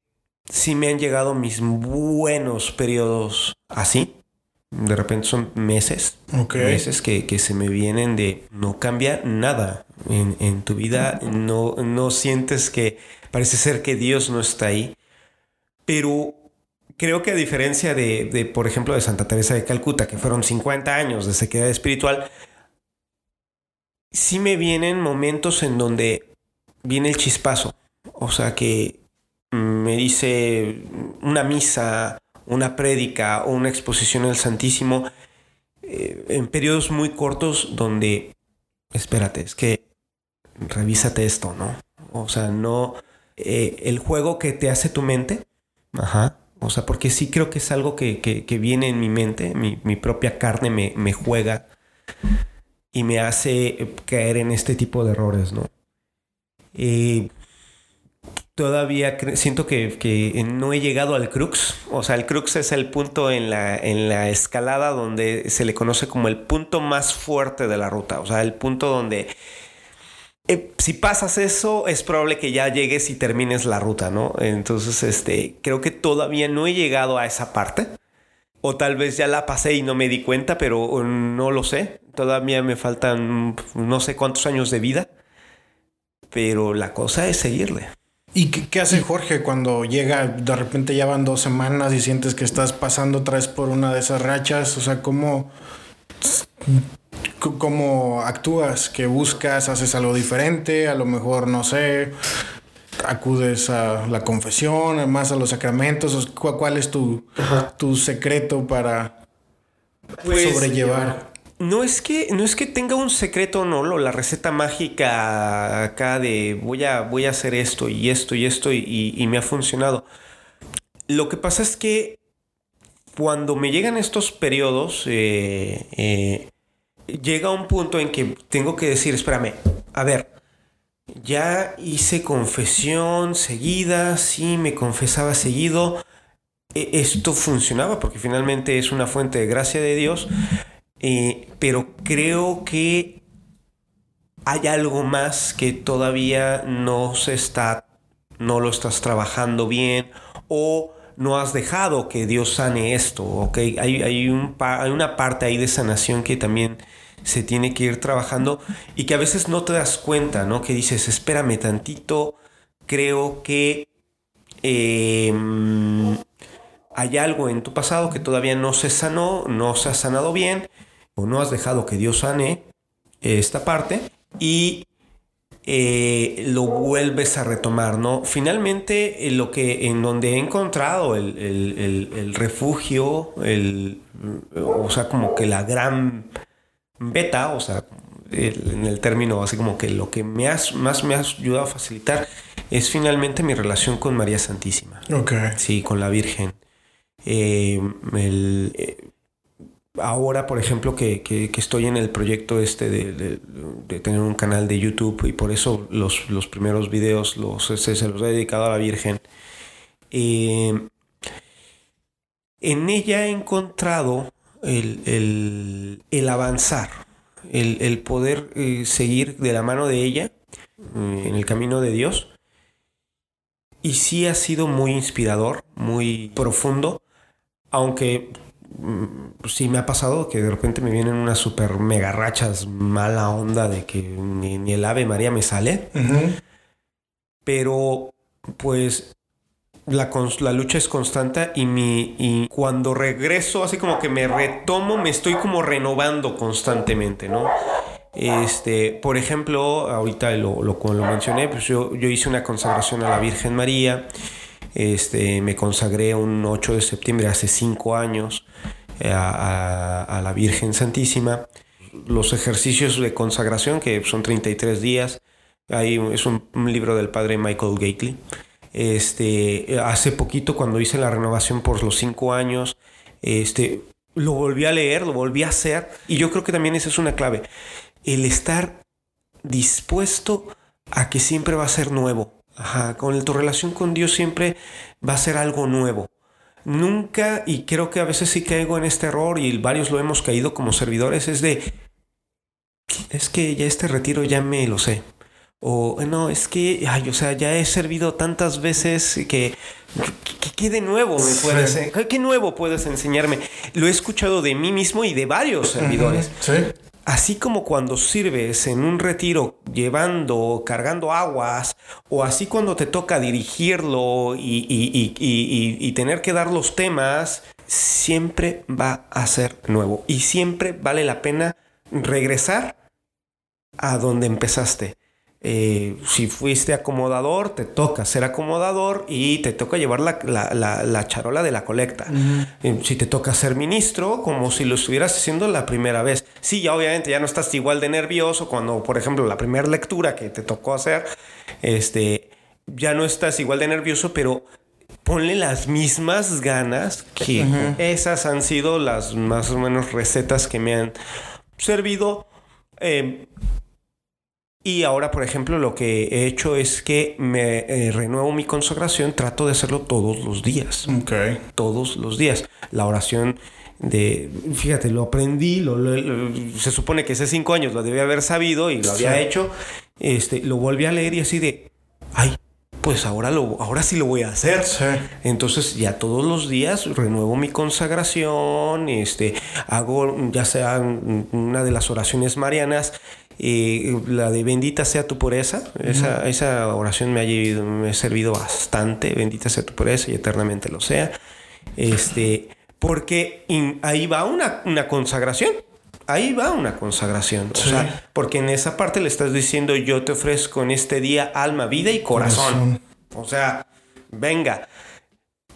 sí me han llegado mis buenos periodos así. De repente son meses, meses que, se me vienen de no cambia nada en, tu vida, no, no sientes que parece ser que Dios no está ahí, pero creo que a diferencia de, de, por ejemplo, de Santa Teresa de Calcuta, que fueron 50 años de sequedad espiritual, sí me vienen momentos en donde viene el chispazo. O sea que me dice una misa, una prédica o una exposición al Santísimo eh, en periodos muy cortos donde, espérate, es que revísate esto, ¿no? O sea, no eh, el juego que te hace tu mente, ajá. O sea, porque sí creo que es algo que, que, viene en mi mente, mi, mi propia carne me, me juega y me hace caer en este tipo de errores, ¿no? Eh, todavía siento que, no he llegado al crux. O sea, el crux es el punto en la, en la escalada donde se le conoce como el punto más fuerte de la ruta. O sea, el punto donde eh, si pasas eso, es probable que ya llegues y termines la ruta, ¿no? Entonces, este, creo que todavía no he llegado a esa parte. O tal vez ya la pasé y no me di cuenta, pero no lo sé. Todavía me faltan no sé cuántos años de vida pero la cosa es seguirle. ¿Y qué, hace Jorge cuando llega, de repente ya van dos semanas y sientes que estás pasando otra vez por una de esas rachas? O sea, ¿cómo, cómo actúas? ¿Qué buscas? ¿Haces algo diferente? A lo mejor, no sé, acudes a la confesión, más a los sacramentos. ¿Cuál es tu, tu secreto para pues, sobrellevar? No es que, no es que tenga un secreto, no, la receta mágica acá de voy a, voy a hacer esto y esto y esto y, me ha funcionado. Lo que pasa es que cuando me llegan estos periodos, eh, eh, llega un punto en que tengo que decir, espérame, a ver, ya hice confesión seguida, sí, me confesaba seguido, e, esto funcionaba porque finalmente es una fuente de gracia de Dios, eh, pero creo que hay algo más que todavía no se está, no lo estás trabajando bien o no has dejado que Dios sane esto, ¿ok? Hay, hay, un, hay una parte ahí de sanación que también se tiene que ir trabajando y que a veces no te das cuenta, ¿no? Que dices, espérame tantito, creo que em, hay algo en tu pasado que todavía no se sanó, no se ha sanado bien, o no has dejado que Dios sane esta parte y eh, lo vuelves a retomar, ¿no? Finalmente, eh, lo que en donde he encontrado el, refugio, el, o sea, como que la gran beta, o sea, en el término así como que lo que me has, más me ha ayudado a facilitar es finalmente mi relación con María Santísima. Ok. Sí, con la Virgen. Eh, el, ahora, por ejemplo, que, estoy en el proyecto este de, tener un canal de YouTube y por eso los, primeros videos los, se, los he dedicado a la Virgen. Eh, en ella he encontrado el, avanzar, el, poder eh, seguir de la mano de ella eh, en el camino de Dios. Y sí ha sido muy inspirador, muy profundo, aunque sí me ha pasado que de repente me vienen unas super mega rachas mala onda de que ni, el ave María me sale. Pero pues la, la, lucha es constante y, mi, y cuando regreso, así como que me retomo, me estoy como renovando constantemente, ¿no? Este, por ejemplo, ahorita lo, lo, lo mencioné, pues yo, yo hice una consagración a la Virgen María. Este, me consagré un 8 de septiembre hace 5 años eh, a, la Virgen Santísima. Los ejercicios de consagración, que son 33 días, Ahí es un, libro del padre Michael Gately. Este, hace poquito, cuando hice la renovación por los 5 años, este, lo volví a leer, lo volví a hacer, y yo creo que también esa es una clave. El estar dispuesto a que siempre va a ser nuevo. Ajá, con tu relación con Dios siempre va a ser algo nuevo. Nunca, y creo que a veces sí caigo en este error y varios lo hemos caído como servidores, es de, es que ya este retiro ya me lo sé. O no, es que, ay, o sea, ya he servido tantas veces que, ¿qué de nuevo me puedes, ¿qué nuevo puedes enseñarme? Lo he escuchado de mí mismo y de varios servidores. Sí. Así como cuando sirves en un retiro llevando, cargando aguas, o así cuando te toca dirigirlo y, tener que dar los temas, siempre va a ser nuevo y siempre vale la pena regresar a donde empezaste. Eh, si fuiste acomodador, te toca ser acomodador y te toca llevar la, charola de la colecta. Eh, si te toca ser ministro, como si lo estuvieras haciendo la primera vez. Sí, ya obviamente ya no estás igual de nervioso cuando, por ejemplo, la primera lectura que te tocó hacer, este, ya no estás igual de nervioso, pero ponle las mismas ganas que esas han sido las más o menos recetas que me han servido. Eh, y ahora, por ejemplo, lo que he hecho es que me eh, renuevo mi consagración, trato de hacerlo todos los días. Ok. Todos los días. La oración de, fíjate, lo aprendí, lo, se supone que hace cinco años lo debía haber sabido y lo había hecho. Este, lo volví a leer y así de, ay, pues ahora, lo, ahora sí lo voy a hacer. Entonces ya todos los días renuevo mi consagración, este, hago ya sea una de las oraciones marianas la de bendita sea tu pureza, esa, esa oración me ha, me ha servido bastante, bendita sea tu pureza y eternamente lo sea. Este, porque ahí va una, una consagración. Ahí va una consagración. O sea, porque en esa parte le estás diciendo yo te ofrezco en este día alma, vida y corazón. O sea, venga.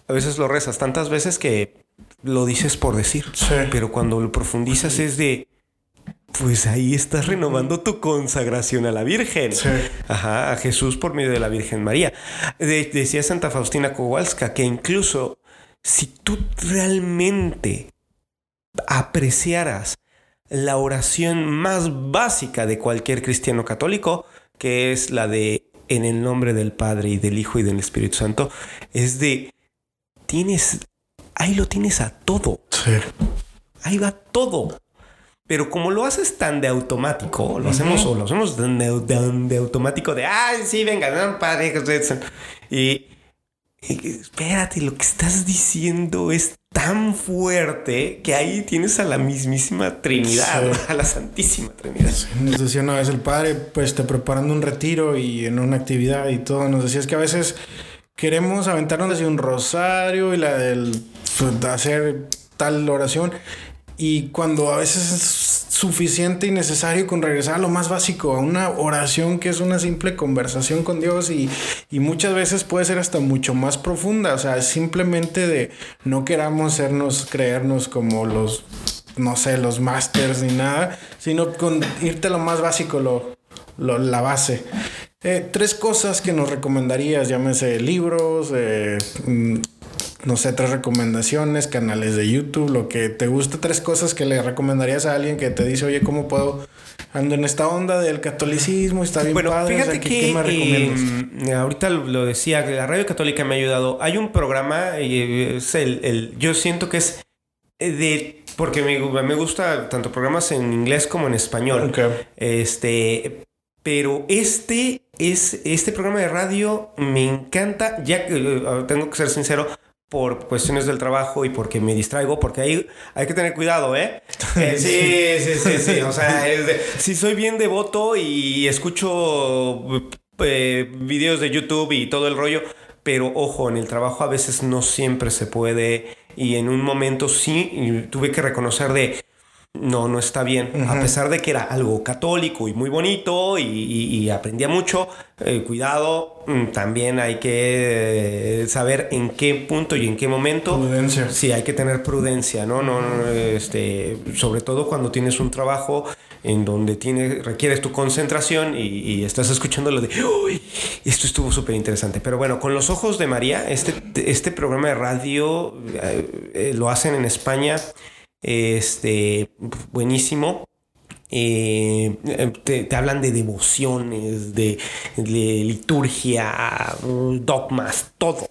A veces lo rezas tantas veces que lo dices por decir. Pero cuando lo profundizas es de pues ahí estás renovando tu consagración a la Virgen. Ajá, a Jesús por medio de la Virgen María. decía Santa Faustina Kowalska que incluso si tú realmente apreciaras la oración más básica de cualquier cristiano católico, que es la de en el nombre del Padre y del Hijo y del Espíritu Santo, es de tienes ahí lo tienes a todo. Ahí va todo. Pero como lo haces tan de automático, lo hacemos o lo hacemos de, automático de, ay, sí, venga, padre. Y espérate, lo que estás diciendo es tan fuerte que ahí tienes a la mismísima Trinidad, a la Santísima Trinidad. Nos decía una vez el padre, pues te preparando un retiro y en una actividad y todo, nos decía es que a veces queremos aventarnos así un rosario y la del pues, hacer tal oración y cuando a veces es suficiente y necesario con regresar a lo más básico, a una oración que es una simple conversación con Dios y, y muchas veces puede ser hasta mucho más profunda, o sea, simplemente de no queramos sernos, creernos como los, no sé, los masters ni nada, sino con irte a lo más básico, lo, lo la base. Eh, tres cosas que nos recomendarías, llámese libros, eh, mm, no sé, tres recomendaciones, canales de YouTube, lo que te guste, tres cosas que le recomendarías a alguien que te dice, oye, ¿cómo puedo? Ando en esta onda del catolicismo, está bien bueno, padre. Fíjate que, ¿qué me recomiendas? Eh, ahorita lo decía, la radio católica me ha ayudado. Hay un programa, y es el, el, yo siento que es de porque me, me, gusta tanto programas en inglés como en español. Okay. Este, pero este es este programa de radio me encanta, ya que uh, tengo que ser sincero, por cuestiones del trabajo y porque me distraigo, porque ahí hay que tener cuidado, ¿eh? eh sí, sí, sí, sí. O sea, de, si soy bien devoto y escucho eh, videos de YouTube y todo el rollo, pero ojo, en el trabajo a veces no siempre se puede y en un momento sí tuve que reconocer de no, no está bien. Uh -huh. A pesar de que era algo católico y muy bonito y, y, y aprendía mucho, eh, cuidado, mm, también hay que eh, saber en qué punto y en qué momento. Prudencia. Sí, hay que tener prudencia, ¿no? no, no este, sobre todo cuando tienes un trabajo en donde tiene, requieres tu concentración y, y estás escuchando lo de, uy, esto estuvo súper interesante. Pero bueno, con los ojos de María, este, este programa de radio eh, lo hacen en España este, buenísimo. Eh, te, te, hablan de devociones, de, liturgia, dogmas, todo.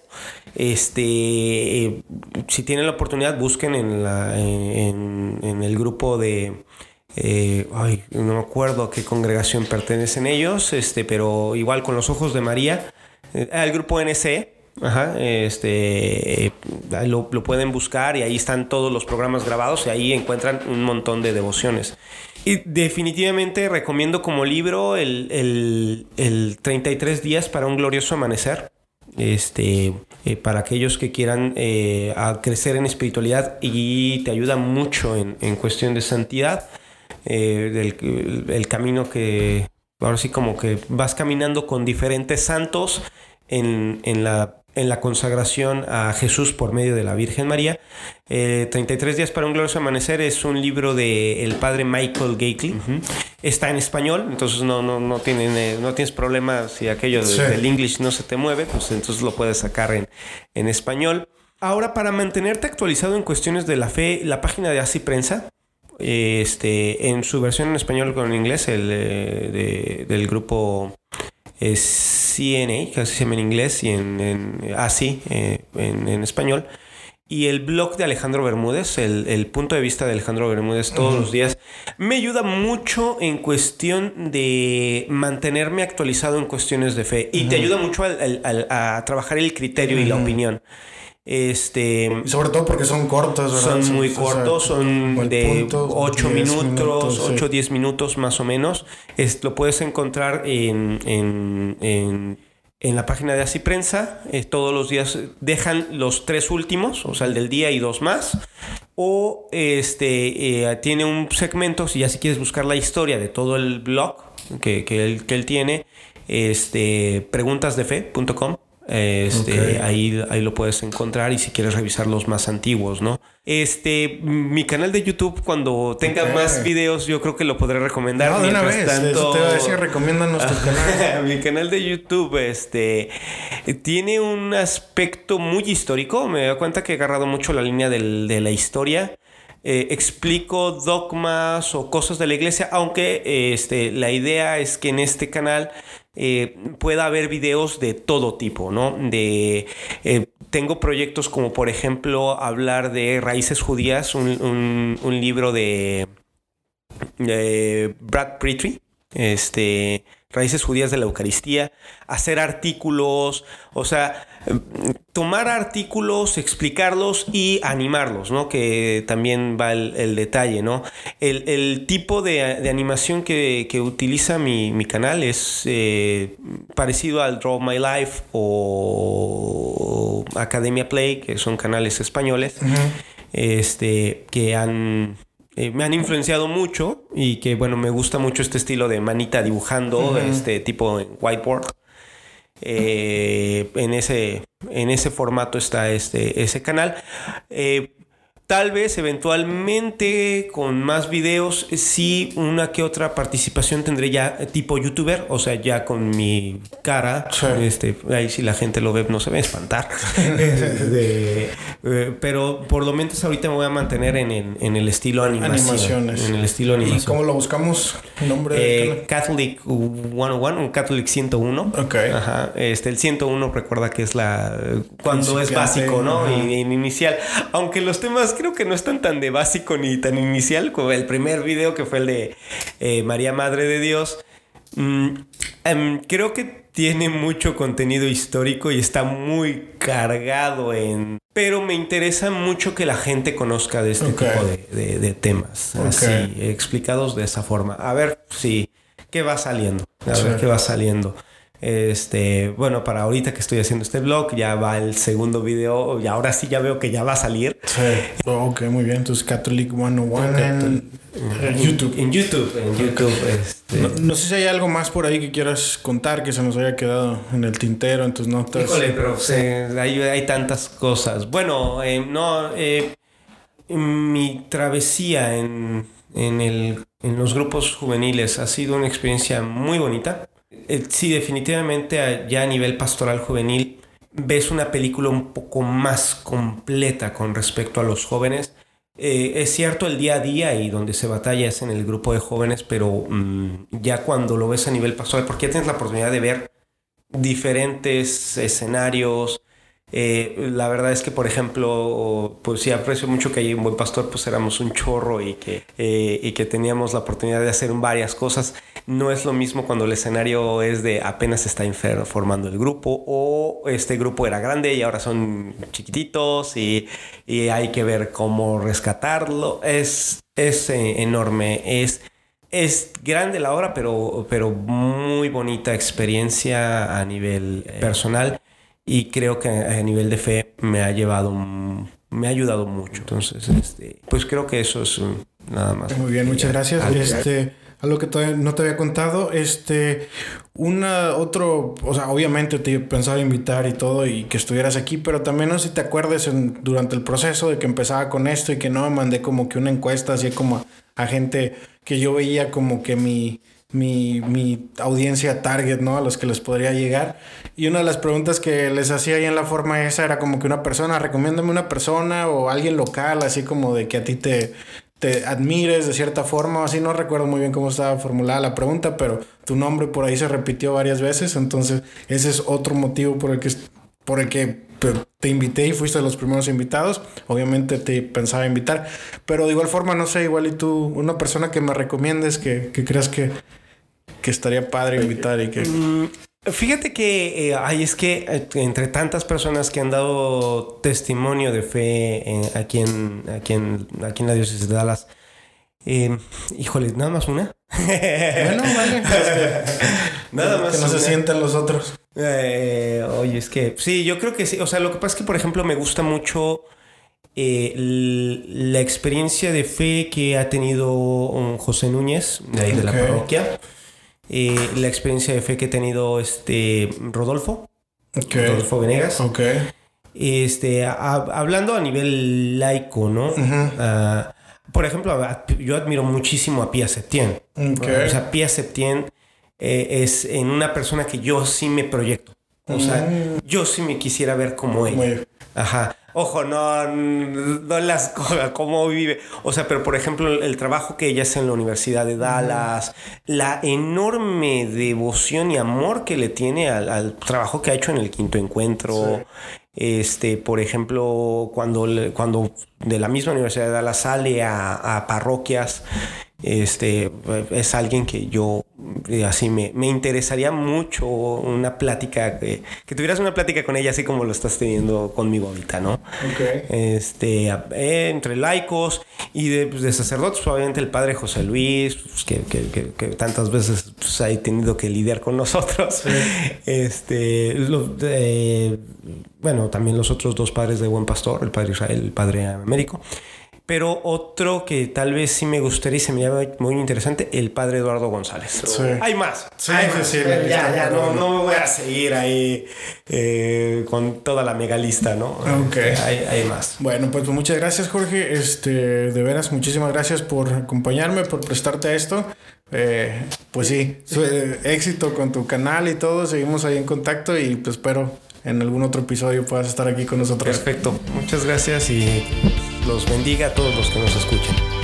Este, eh, si tienen la oportunidad, busquen en, el grupo de, eh, ay, no me acuerdo a qué congregación pertenecen ellos, este, pero igual con los ojos de María, el grupo NC, Ajá, este lo, lo, pueden buscar y ahí están todos los programas grabados y ahí encuentran un montón de devociones. Y definitivamente recomiendo como libro el, el, el 33 días para un glorioso amanecer. Este, eh, para aquellos que quieran eh, crecer en espiritualidad y te ayuda mucho en, en cuestión de santidad, eh, del el camino que ahora sí como que vas caminando con diferentes santos en, en la en la consagración a Jesús por medio de la Virgen María. Eh, 33 días para un glorioso amanecer es un libro del el padre Michael Gately. Uh -huh. Está en español, entonces no, no, no, tienen, eh, no tienes problema si aquello sí. del English no se te mueve, pues entonces lo puedes sacar en, en español. Ahora, para mantenerte actualizado en cuestiones de la fe, la página de Así Prensa, este, en su versión en español con inglés, el de, del grupo CNA, que así se llama en inglés y en, en así eh, en, en, español. Y el blog de Alejandro Bermúdez, el, el punto de vista de Alejandro Bermúdez todos uh -huh. los días, me ayuda mucho en cuestión de mantenerme actualizado en cuestiones de fe. Y uh -huh. te ayuda mucho al, al, a trabajar el criterio uh -huh. y la opinión. Este, sobre todo porque son cortos, ¿verdad? Son muy cortos, son de 8 minutos, 8 o 10 minutos más o menos. Es, lo puedes encontrar en, en, en, en, la página de Así Prensa. Eh, todos los días dejan los tres últimos, o sea, el del día y dos más. O este eh, tiene un segmento, si ya si quieres buscar la historia de todo el blog que, que, él, que él tiene, este, preguntasdefe.com este, okay. ahí, ahí lo puedes encontrar y si quieres revisar los más antiguos, ¿no? Este, mi canal de YouTube, cuando tenga okay. más videos, yo creo que lo podré recomendar. No, de una vez. Tanto... Te voy a decir, recomiéndanos tu canal. mi canal de YouTube, este, tiene un aspecto muy histórico. Me doy cuenta que he agarrado mucho la línea del, de la historia. Eh, explico dogmas o cosas de la iglesia, aunque eh, este, la idea es que en este canal eh, pueda haber videos de todo tipo, ¿no? De, eh, tengo proyectos como por ejemplo hablar de raíces judías, un, libro de, de, Brad Pretty. este, raíces judías de la Eucaristía, hacer artículos, o sea, tomar artículos, explicarlos y animarlos, ¿no? Que también va el, detalle, ¿no? El, tipo de, animación que, utiliza mi, canal es eh, parecido al Draw My Life o Academia Play, que son canales españoles, este, que han eh, me han influenciado mucho y que bueno, me gusta mucho este estilo de manita dibujando, este tipo en whiteboard. Eh, en, ese, en ese formato está este, ese canal. Eh, Tal vez eventualmente con más videos, sí una que otra participación tendré ya tipo youtuber, o sea, ya con mi cara. Este, ahí si la gente lo ve no se va a espantar. Eh, pero por lo menos ahorita me voy a mantener en, el estilo Animaciones. En el estilo animación. ¿Y cómo lo buscamos? nombre eh, Catholic 101, un Catholic 101. Ok. Ajá. Este, el 101 recuerda que es la... Cuando es básico, ¿no? Y, inicial. Aunque los temas creo que no están tan de básico ni tan inicial como el primer video que fue el de eh, María Madre de Dios. Mm, em, creo que tiene mucho contenido histórico y está muy cargado en... Pero me interesa mucho que la gente conozca de este tipo de, temas, así, explicados de esa forma. A ver si... ¿Qué va saliendo? A ver qué va saliendo. Este, bueno, para ahorita que estoy haciendo este blog, ya va el segundo video y ahora sí ya veo que ya va a salir. Sí. ok, muy bien. Entonces, Catholic 101 en, en, YouTube. En YouTube, en YouTube. Este. No, sé si hay algo más por ahí que quieras contar que se nos haya quedado en el tintero, en tus notas. Híjole, pero hay, hay, tantas cosas. Bueno, eh, no, eh, mi travesía en, en, el, en los grupos juveniles ha sido una experiencia muy bonita sí, definitivamente ya a nivel pastoral juvenil ves una película un poco más completa con respecto a los jóvenes. Eh, es cierto el día a día y donde se batalla es en el grupo de jóvenes, pero mm, ya cuando lo ves a nivel pastoral, porque ya tienes la oportunidad de ver diferentes escenarios, eh, la verdad es que, por ejemplo, pues sí aprecio mucho que hay un buen pastor, pues éramos un chorro y que, eh, y que teníamos la oportunidad de hacer varias cosas. No es lo mismo cuando el escenario es de apenas está formando el grupo o este grupo era grande y ahora son chiquititos y, y hay que ver cómo rescatarlo. Es, es eh, enorme, es es grande la obra, pero, pero muy bonita experiencia a nivel personal y creo que a nivel de fe me ha llevado, me ha ayudado mucho. Entonces, este, pues creo que eso es nada más. Muy bien, muchas gracias. Este, algo que todavía no te había contado, este, una, otro, o sea, obviamente te pensaba invitar y todo y que estuvieras aquí, pero también no sé si te acuerdes durante el proceso de que empezaba con esto y que no mandé como que una encuesta así como a gente que yo veía como que mi mi, mi, audiencia target, ¿no? A los que les podría llegar. Y una de las preguntas que les hacía ahí en la forma esa era como que una persona, recomiéndame una persona o alguien local, así como de que a ti te, te admires de cierta forma, así no recuerdo muy bien cómo estaba formulada la pregunta, pero tu nombre por ahí se repitió varias veces, entonces ese es otro motivo por el que, por el que te invité y fuiste de los primeros invitados. Obviamente te pensaba invitar, pero de igual forma, no sé, igual y tú, una persona que me recomiendes, que, que creas que, que estaría padre invitar y que... Mm, fíjate que eh, es que eh, entre tantas personas que han dado testimonio de fe eh, aquí, en, aquí, en, aquí en la diócesis de Dallas, híjole, nada más una. bueno, vale. nada más. Que no se sientan los otros. oye, es que sí, yo creo que sí. O sea, lo que pasa es que, por ejemplo, me gusta mucho la experiencia de fe que ha tenido um, José Núñez, de ahí de la parroquia. Eh, la experiencia de fe que ha tenido este Rodolfo. Rodolfo Venegas. Este, hablando a nivel laico, ¿no? Ah, por ejemplo, yo admiro muchísimo a Pia Septien. O sea, Pia Septien eh, es en una persona que yo sí me proyecto. O sea, mm. yo sí me quisiera ver como él. Ajá. Ojo, no, no las cosas, cómo vive. O sea, pero por ejemplo, el, trabajo que ella hace en la Universidad de Dallas, la enorme devoción y amor que le tiene al, trabajo que ha hecho en el quinto encuentro. Este, por ejemplo, cuando, cuando de la misma Universidad de Dallas sale a, parroquias este, es alguien que yo eh, así me, me interesaría mucho una plática, que, que, tuvieras una plática con ella así como lo estás teniendo conmigo ahorita, ¿no? Okay. Este, eh, entre laicos y de, pues, de, sacerdotes, pues, obviamente el padre José Luis, pues, que, que, que, tantas veces pues, ha tenido que lidiar con nosotros. Sí. Este, lo, eh, bueno, también los otros dos padres de Buen Pastor, el padre Israel, el padre Américo. Pero otro que tal vez sí me gustaría y se me llama muy interesante, el padre Eduardo González. Sí. Hay más. Sí, hay sí, más. sí, ya, lista, ya, pero no, no me voy a seguir ahí eh, con toda la mega lista, ¿no? Ok. Hay, hay más. Bueno, pues muchas gracias, Jorge. Este, de veras, muchísimas gracias por acompañarme, por prestarte a esto. Eh, pues sí, eh, éxito con tu canal y todo. Seguimos ahí en contacto y pues espero en algún otro episodio puedas estar aquí con nosotros. Perfecto. Muchas gracias y los bendiga a todos los que nos escuchen.